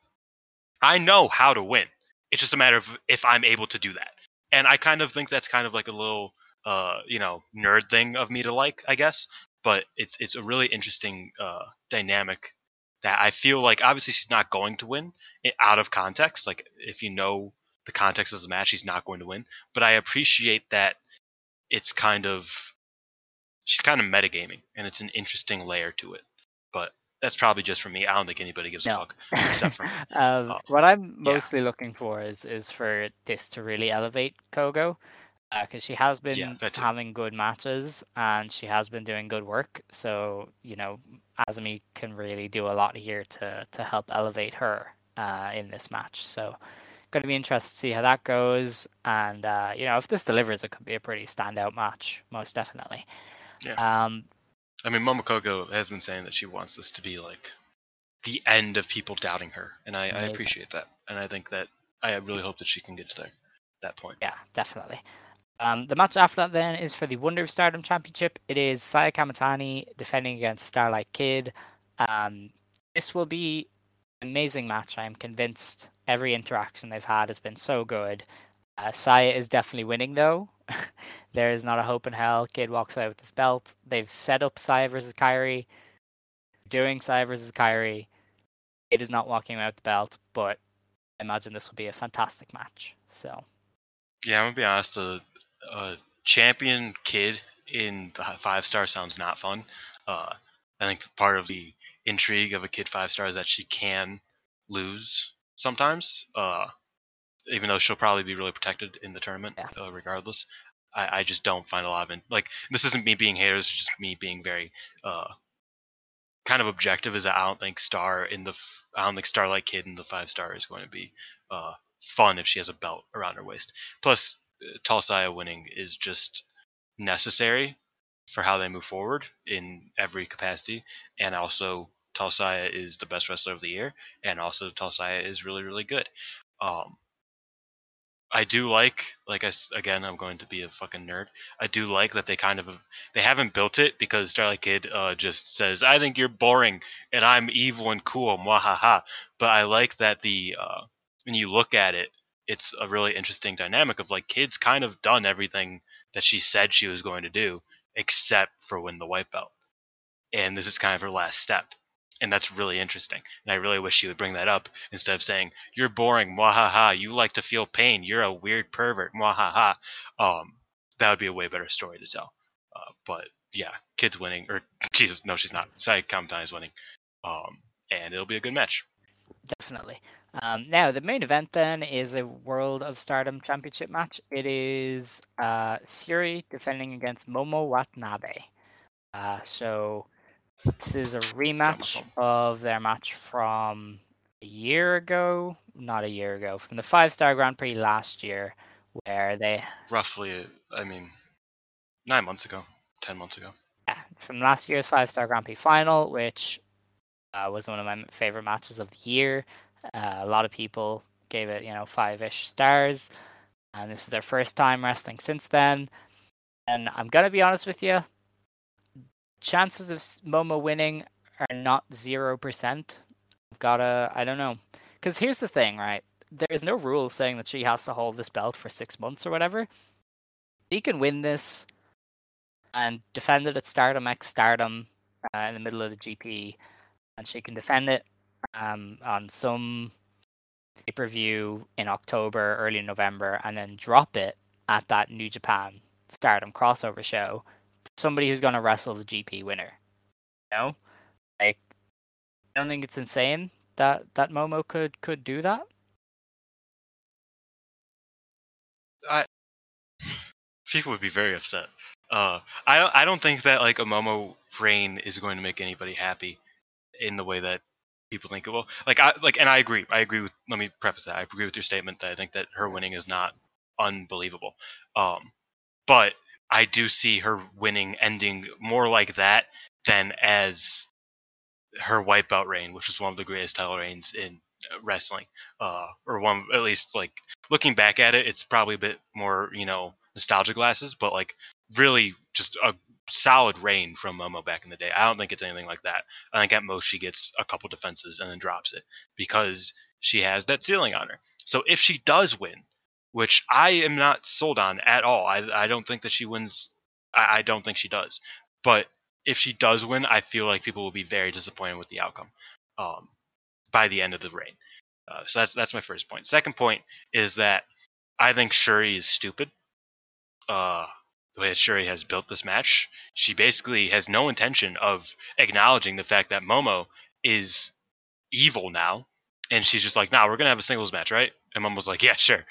I know how to win. It's just a matter of if I'm able to do that." And I kind of think that's kind of like a little uh, you know, nerd thing of me to like, I guess, but it's it's a really interesting uh dynamic that I feel like obviously she's not going to win it out of context. Like if you know the context of the match, she's not going to win. But I appreciate that it's kind of she's kind of metagaming, and it's an interesting layer to it. But that's probably just for me. I don't think anybody gives a No. fuck except for me. [LAUGHS] um, Oh, what I'm yeah. mostly looking for is is for this to really elevate Kohgo, uh, because she has been Yeah, having good matches and she has been doing good work. So you know, Azumi can really do a lot here to to help elevate her uh, in this match. So. Going to be interested to see how that goes, and uh, you know if this delivers, it could be a pretty standout match, most definitely. Yeah. Um, I mean, Momo Kohgo has been saying that she wants this to be like the end of people doubting her, and I, I appreciate that. And I think that I really hope that she can get to there, that point. Yeah, definitely. Um, the match after that then is for the Wonder of Stardom Championship. It is Saya Kamatani defending against Starlight Kid. Um, this will be an amazing match. I am convinced every interaction they've had has been so good. Uh, Saya is definitely winning though. [LAUGHS] there is not a hope in hell. Kid walks out with his belt. They've set up Saya versus Kairi. Doing Saya versus Kairi. It is not walking out with the belt, but I imagine this will be a fantastic match. So Yeah, I'm gonna be honest. A champion kid in the five star sounds not fun. Uh, I think part of the intrigue of a kid five star is that she can lose sometimes. Uh, even though she'll probably be really protected in the tournament, Yeah. uh, regardless. I, I just don't find a lot of it. Like this isn't me being haters, it's just me being very uh, kind of objective. Is that I don't think Star in the f- I don't think Starlight Kid in the five star is going to be uh, fun if she has a belt around her waist. Plus, uh, winning is just necessary for how they move forward in every capacity, and also Tall is the best wrestler of the year, and also Tall is really really good. Um, I do like, like I again, I'm going to be a fucking nerd. I do like that they kind of they haven't built it because Starlight Kid uh, just says, "I think you're boring and I'm evil and cool, mwahaha." But I like that the uh, when you look at it, it's a really interesting dynamic of like Kid's kind of done everything that she said she was going to do, except for win the white belt, and this is kind of her last step. And that's really interesting. And I really wish she would bring that up instead of saying, You're boring, mwahaha, you like to feel pain, you're a weird pervert, mwahaha. Um, that would be a way better story to tell. Uh, but yeah, kids winning, or [LAUGHS] Jesus, no, she's not. Sai is winning. Um, and it'll be a good match. Definitely. Um, now, the main event then is a World of Stardom Championship match. It is uh, Syuri defending against Momo Watanabe. Uh, so, this is a rematch of their match from a year ago. Not a year ago, from the five star Grand Prix last year, where they Roughly, I mean, nine months ago, ten months ago. yeah, from last year's five star Grand Prix final, which uh, was one of my favorite matches of the year. Uh, a lot of people gave it, you know, five ish stars, and this is their first time wrestling since then. And I'm gonna be honest with you, chances of Momo winning are not zero percent. I've gotta, I don't know, because here's the thing, right? There is no rule saying that she has to hold this belt for six months or whatever. She can win this and defend it at Stardom X Stardom uh, in the middle of the GP, and she can defend it um, on some pay per view in October, early November, and then drop it at that New Japan Stardom crossover show somebody who's going to wrestle the GP winner. You know, like I don't think it's insane that that Momo could could do that. I [SIGHS] people would be very upset. Uh, I don't. I don't think that like a Momo reign is going to make anybody happy in the way that people think it will. Like I like, and I agree. I agree with. Let me preface that. I agree with your statement that I think that her winning is not unbelievable. Um, but I do see her winning ending more like that than as her belt reign, which was one of the greatest title reigns in wrestling. Uh, or one at least like looking back at it, it's probably a bit more you know nostalgia glasses, but like really just a solid reign from Momo back in the day. I don't think it's anything like that. I think at most she gets a couple defenses and then drops it because she has that ceiling on her. So if she does win, which I am not sold on at all, I, I don't think that she wins. I, I don't think she does. But if she does win, I feel like people will be very disappointed with the outcome um, by the end of the reign. Uh, so that's that's my first point. Second point is that I think Syuri is stupid. Uh, the way that Syuri has built this match, she basically has no intention of acknowledging the fact that Momo is evil now. And she's just like, nah, we're gonna have a singles match, right? And Momo's like, yeah, sure.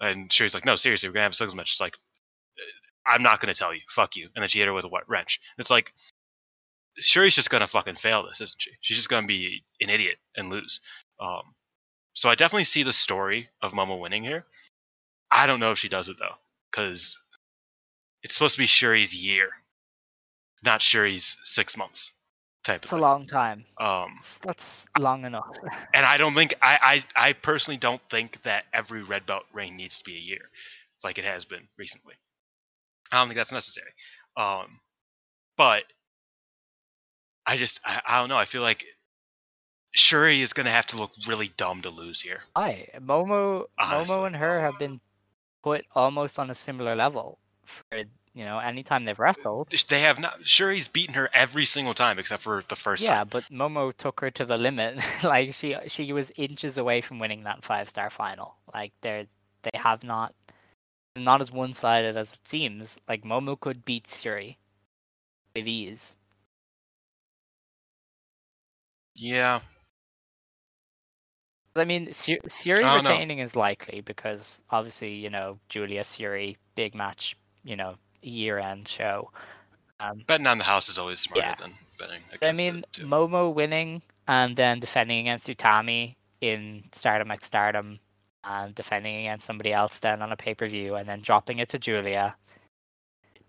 And Syuri's like, no, seriously, we're gonna have a singles match. She's like, I'm not gonna tell you, fuck you. And then she hit her with a wet wrench. It's like, Syuri's just gonna fucking fail this, isn't she? She's just gonna be an idiot and lose. Um, so I definitely see the story of Momo winning here. I don't know if she does it though, because it's supposed to be Syuri's year, not Syuri's six months type of It's a thing. long time. Um, That's, that's long enough. [LAUGHS] and I don't think I, I I personally don't think that every red belt reign needs to be a year, like it has been recently. I don't think that's necessary. Um, but I just I, I don't know. I feel like Syuri is gonna have to look really dumb to lose here. I Momo, Honestly. Momo and her have been put almost on a similar level for you know anytime they've wrestled. They have not. Syuri's beaten her every single time except for the first Yeah, time. but Momo took her to the limit. [LAUGHS] like she she was inches away from winning that five star final. Like they're they have not not as one sided as it seems. Like Momo could beat Syuri with ease. Yeah, I mean, Su- Syuri I don't know. retaining is likely because obviously, you know, Julia Syuri, big match, you know, year end show. Um, betting on the house is always smarter Yeah. than betting I mean. Momo winning and then defending against Utami in Stardom X Stardom and defending against somebody else then on a pay per view and then dropping it to Julia.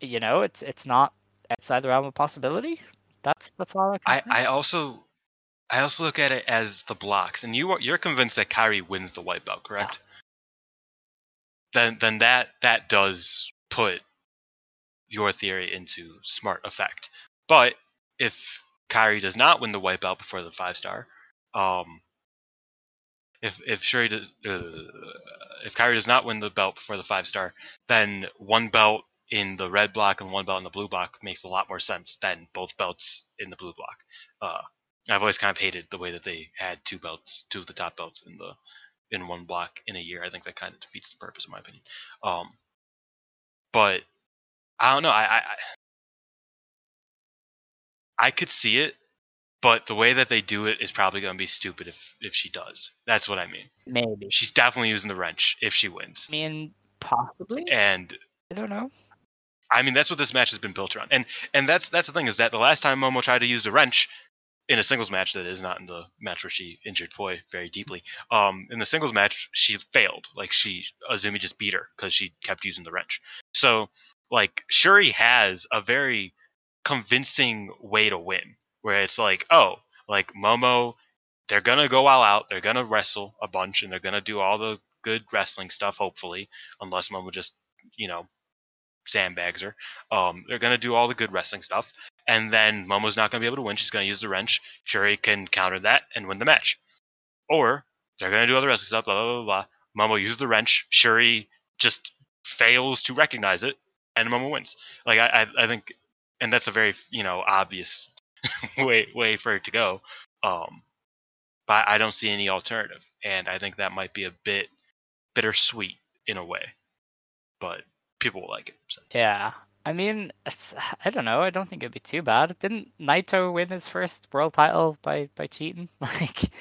You know, it's it's not outside the realm of possibility. That's that's all I can I, say. I also I also look at it as the blocks, and you are, you're convinced that Kairi wins the white belt, correct? Then then that that does put your theory into smart effect. But if Kairi does not win the belt before the five star, um, if if Syuri does, uh, if Kairi does not win the belt before the five star, then one belt in the red block and one belt in the blue block makes a lot more sense than both belts in the blue block. Uh, I've always kind of hated the way that they had two belts, two of the top belts in the in one block in a year. I think that kind of defeats the purpose, in my opinion. Um, but I don't know. I, I I- could see it, but the way that they do it is probably going to be stupid if if she does. That's what I mean. Maybe. She's definitely using the wrench if she wins, I mean, possibly. and I don't know. I mean that's what this match has been built around. And and that's that's the thing is that the last time Momo tried to use the wrench in a singles match that is not in the match where she injured Poi very deeply. Um, in the singles match, she failed. Like she Azumi just beat her because she kept using the wrench. So like Syuri has a very convincing way to win, where it's like, oh, like Momo, they're gonna go all out, they're gonna wrestle a bunch, and they're gonna do all the good wrestling stuff, hopefully, unless Momo just, you know, sandbags her. Um, they're gonna do all the good wrestling stuff, and then Momo's not gonna be able to win. She's gonna use the wrench. Syuri can counter that and win the match. Or they're gonna do other wrestling stuff. Blah blah blah. blah. Momo uses the wrench. Syuri just fails to recognize it, and Momo wins. Like I, I, I think, and that's a very you know obvious [LAUGHS] way way for it to go. Um, but I don't see any alternative, and I think that might be a bit bittersweet in a way, but people will like it. So. Yeah. I mean, it's, I don't know. I don't think it'd be too bad. Didn't Naito win his first world title by by cheating? [LAUGHS] Like,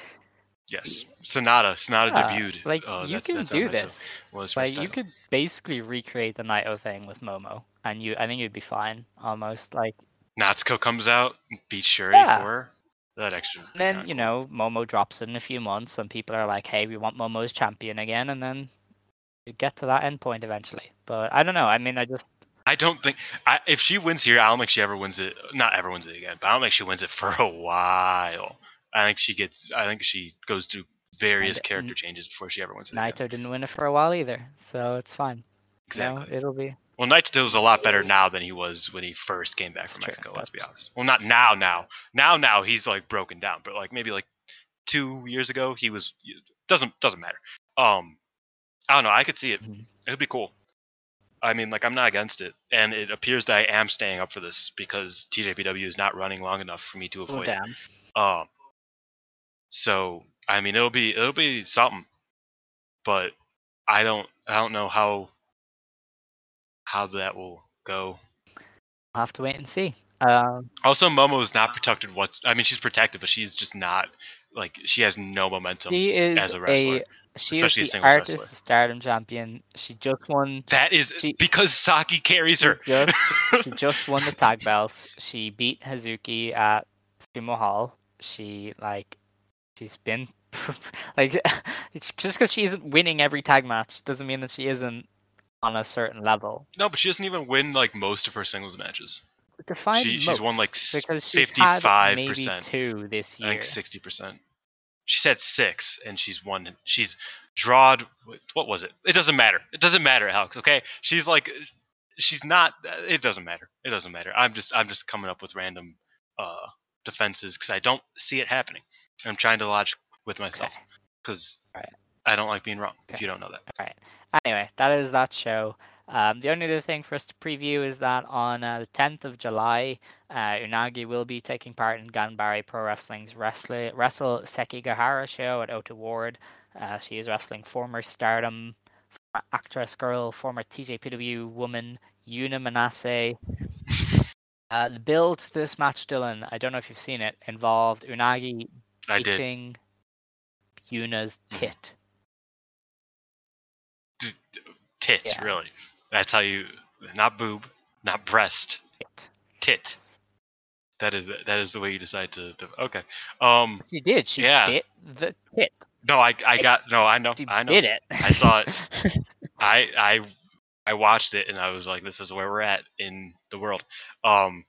Yes, Sonata. Sonata yeah, debuted. like uh, you that's- can that's do this. Like you could basically recreate the Naito thing with Momo, and you, I think you'd be fine. Almost like, Natsuko comes out, beats Syuri Yeah. for her. That extra. and then you know Momo drops it in a few months, and people are like, "Hey, we want Momo's champion again," and then you get to that end point eventually. But I don't know. I mean, I just I don't think I, if she wins here, I don't think she ever wins it. Not ever wins it again, but I don't think she wins it for a while. I think she gets. I think she goes through various And- character changes before she ever wins it. again. Naito didn't win it for a while either, so it's fine. You know, Exactly. it'll be. Well, Naito is a lot better now than he was when he first came back That's from true, Mexico. Let's be honest. Well, not now. Now, now, now he's like broken down. But like maybe like two years ago, he was doesn't doesn't matter. Um, I don't know. I could see it. Mhm. It'd be cool. I mean, like I'm not against it, and it appears that I am staying up for this because TJPW is not running long enough for me to Oh avoid it. damn! Um, so I mean, it'll be it'll be something, but I don't I don't know how how that will go. I'll have to wait and see. Um, Also, Momo is not protected. What's I mean, she's protected, but she's just not like she has no momentum. she is as a wrestler, she especially is the artist wrestler. stardom champion. She just won. that is she- because Saki carries She her. just, she [LAUGHS] just won the tag belts. She beat Hazuki at Sumo Hall. She like she's been [LAUGHS] like it's [LAUGHS] just because she isn't winning every tag match doesn't mean that she isn't on a certain level. no, but she doesn't even win like most of her singles matches. Define She- she's won, like, most, s- because she's had 55%. maybe two this I year. think sixty percent. She said six, and she's won. She's drawed. What was it? It doesn't matter. It doesn't matter, Alex. Okay, she's like, she's not. It doesn't matter. It doesn't matter. I'm just, I'm just coming up with random uh defenses because I don't see it happening. I'm trying to logic with myself Okay. because I don't like being wrong. If you don't know that, All right. Anyway, that is that show. Um, the only other thing for us to preview is that on uh, the 10th of July, uh, Unagi will be taking part in Ganbare Pro Wrestling's Wrestle, Wrestle Sekigahara show at Ota Ward. Uh, she is wrestling former Stardom former actress girl, former TJPW woman, Yuna Manase. [LAUGHS] Uh, the build to this match, Dylan, I don't know if you've seen it, involved Unagi I did. beating Yuna's tit. Tits, Yeah. really. That's how you. Not boob, not breast. Tit. Tit. That is that is the way you decide to. to okay. Um. She did. She Yeah. bit the tit. No, I I got no. I know. She I know. bit it. I saw it. [LAUGHS] I I I watched it and I was like, this is where we're at in the world. Um.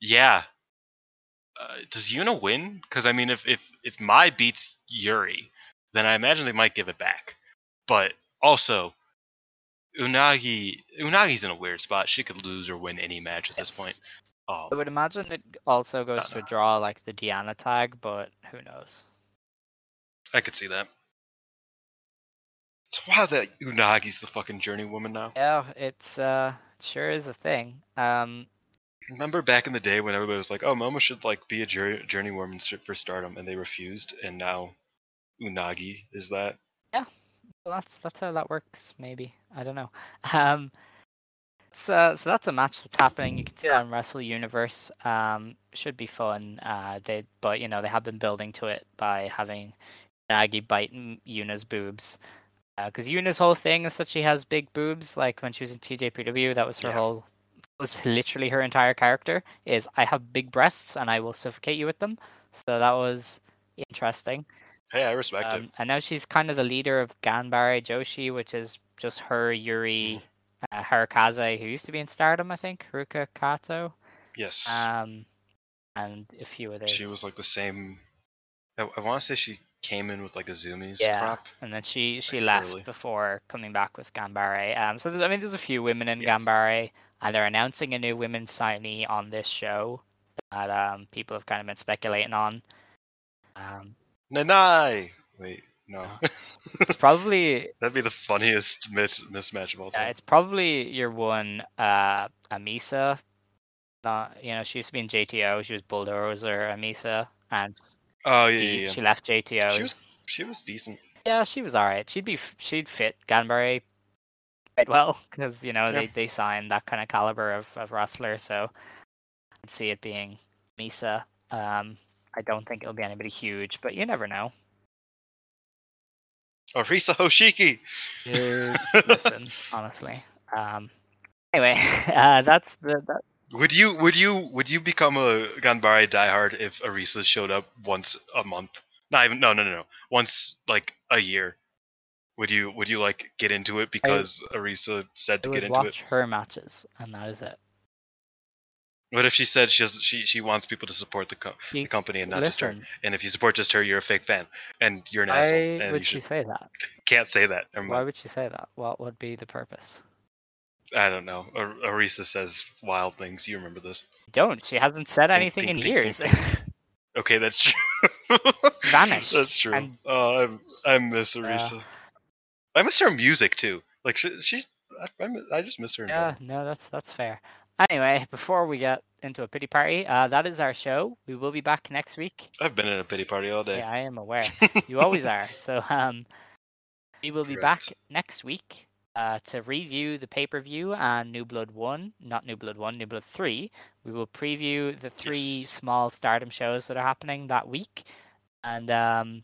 Yeah. Uh, does Yuna win? Because I mean, if if if Mai beats Yuri, then I imagine they might give it back. But also, Unagi Unagi's in a weird spot. She could lose or win any match at this point. Oh, I would imagine it also goes to a Uh-uh. draw like the Diana tag, but who knows? I could see that. It's wild that Unagi's the fucking journey woman now. Yeah, it's uh sure is a thing. Um Remember back in the day when everybody was like, "Oh, Momo should like be a journey, journey woman for Stardom," and they refused, and now Unagi is that. That's that's how that works, maybe. I don't know. [LAUGHS] Um so, so that's a match that's happening. You can see that on Wrestle Universe. Um, should be fun. Uh, they, but you know, they have been building to it by having Nagi bite M- Yuna's boobs. Because Yuna's whole thing is that she has big boobs. Like when she was in TJPW, that was her Yeah. whole, was literally her entire character. Is I have big breasts and I will suffocate you with them. So that was interesting. Hey, I respect it. Um, and now she's kind of the leader of Ganbare Joshi, which is just her, Yuri, uh, Harukaze, who used to be in Stardom, I think, Ruka Kato, Yes, um, and a few others. she was like the same. I, I want to say she came in with like a Zoomies yeah, crop. and then she she like, left early. before coming back with Ganbare. Um, so there's, I mean, there's a few women in Yeah. Ganbare, and they're announcing a new women's signee on this show that um people have kind of been speculating on. Um, Nanai. Wait, no, [LAUGHS] it's probably that'd be the funniest mis- mismatch of all time. Yeah, time. it's probably your one, uh, Amisa. Not, you know, she used to be in JTO. She was Bulldozer Amisa, and oh yeah, she, yeah, yeah. she left JTO. She was she was decent. yeah, she was alright. She'd be, she'd fit Ganbare quite well because you know Yeah. they they signed that kind of caliber of of wrestler. So I'd see it being Misa. Um, I don't think it'll be anybody huge, but you never know. Arisa Hoshiki. Dude, [LAUGHS] listen, honestly. Um, anyway, [LAUGHS] uh, that's the that, Would you would you would you become a Ganbare diehard if Arisa showed up once a month? Not even no no no no once like a year, Would you would you like get into it because Arisa said I to get into it? watch her matches, and that is it. What if she said she does, she she wants people to support the, co- the company and not just her? And if you support just her, you're a fake fan and you're an why asshole. You would she say that? can't say that. Why mind. would she say that? What would be the purpose? I don't know. Ar- Arisa says wild things. You remember this? Don't. She hasn't said anything in years. [LAUGHS] Okay, that's true. Vanished, That's true. and- Oh, I I miss Arisa. I miss her music too. Like she, she's. I, I, just miss her. yeah, no, that's that's fair. Anyway, before we get into a pity party, uh, that is our show. We will be back next week. I've been in a pity party all day. Yeah, I am aware. you [LAUGHS] always are. So um, we will be back next week uh, to review the pay per view and New Blood One, not New Blood One, New Blood Three. We will preview the three Yes. small Stardom shows that are happening that week, and um,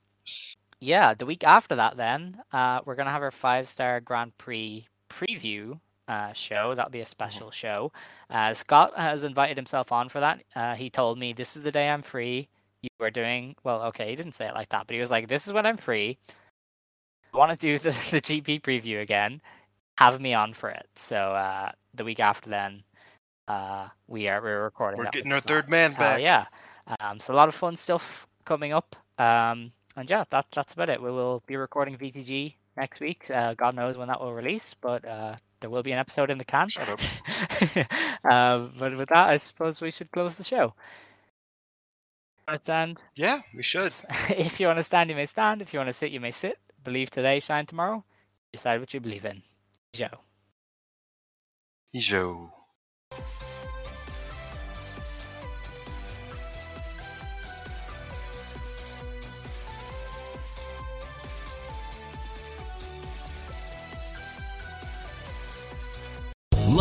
yeah, the week after that, then uh, we're gonna have our five star Grand Prix preview. Uh, show. That'll be a special show. Uh, Scott has invited himself on for that. Uh, he told me this is the day I'm free. You were doing well okay he didn't say it like that but he was like this is when i'm free. I want to do the, [LAUGHS] the gp preview again. Have me on for it. So uh the week after then uh we are we're recording We're getting our Scott. third man back. yeah. Um so a lot of fun stuff coming up. Um and yeah that that's about it. We will be recording vtg next week. Uh god knows when that will release but uh there will be an episode in the can Shut up. um, [LAUGHS] but with that i suppose we should close the show Let's. Yeah, we should. [LAUGHS] If you want to stand, you may stand. If you want to sit, you may sit. Believe today, shine tomorrow. Decide what you believe in. Joe. Yo.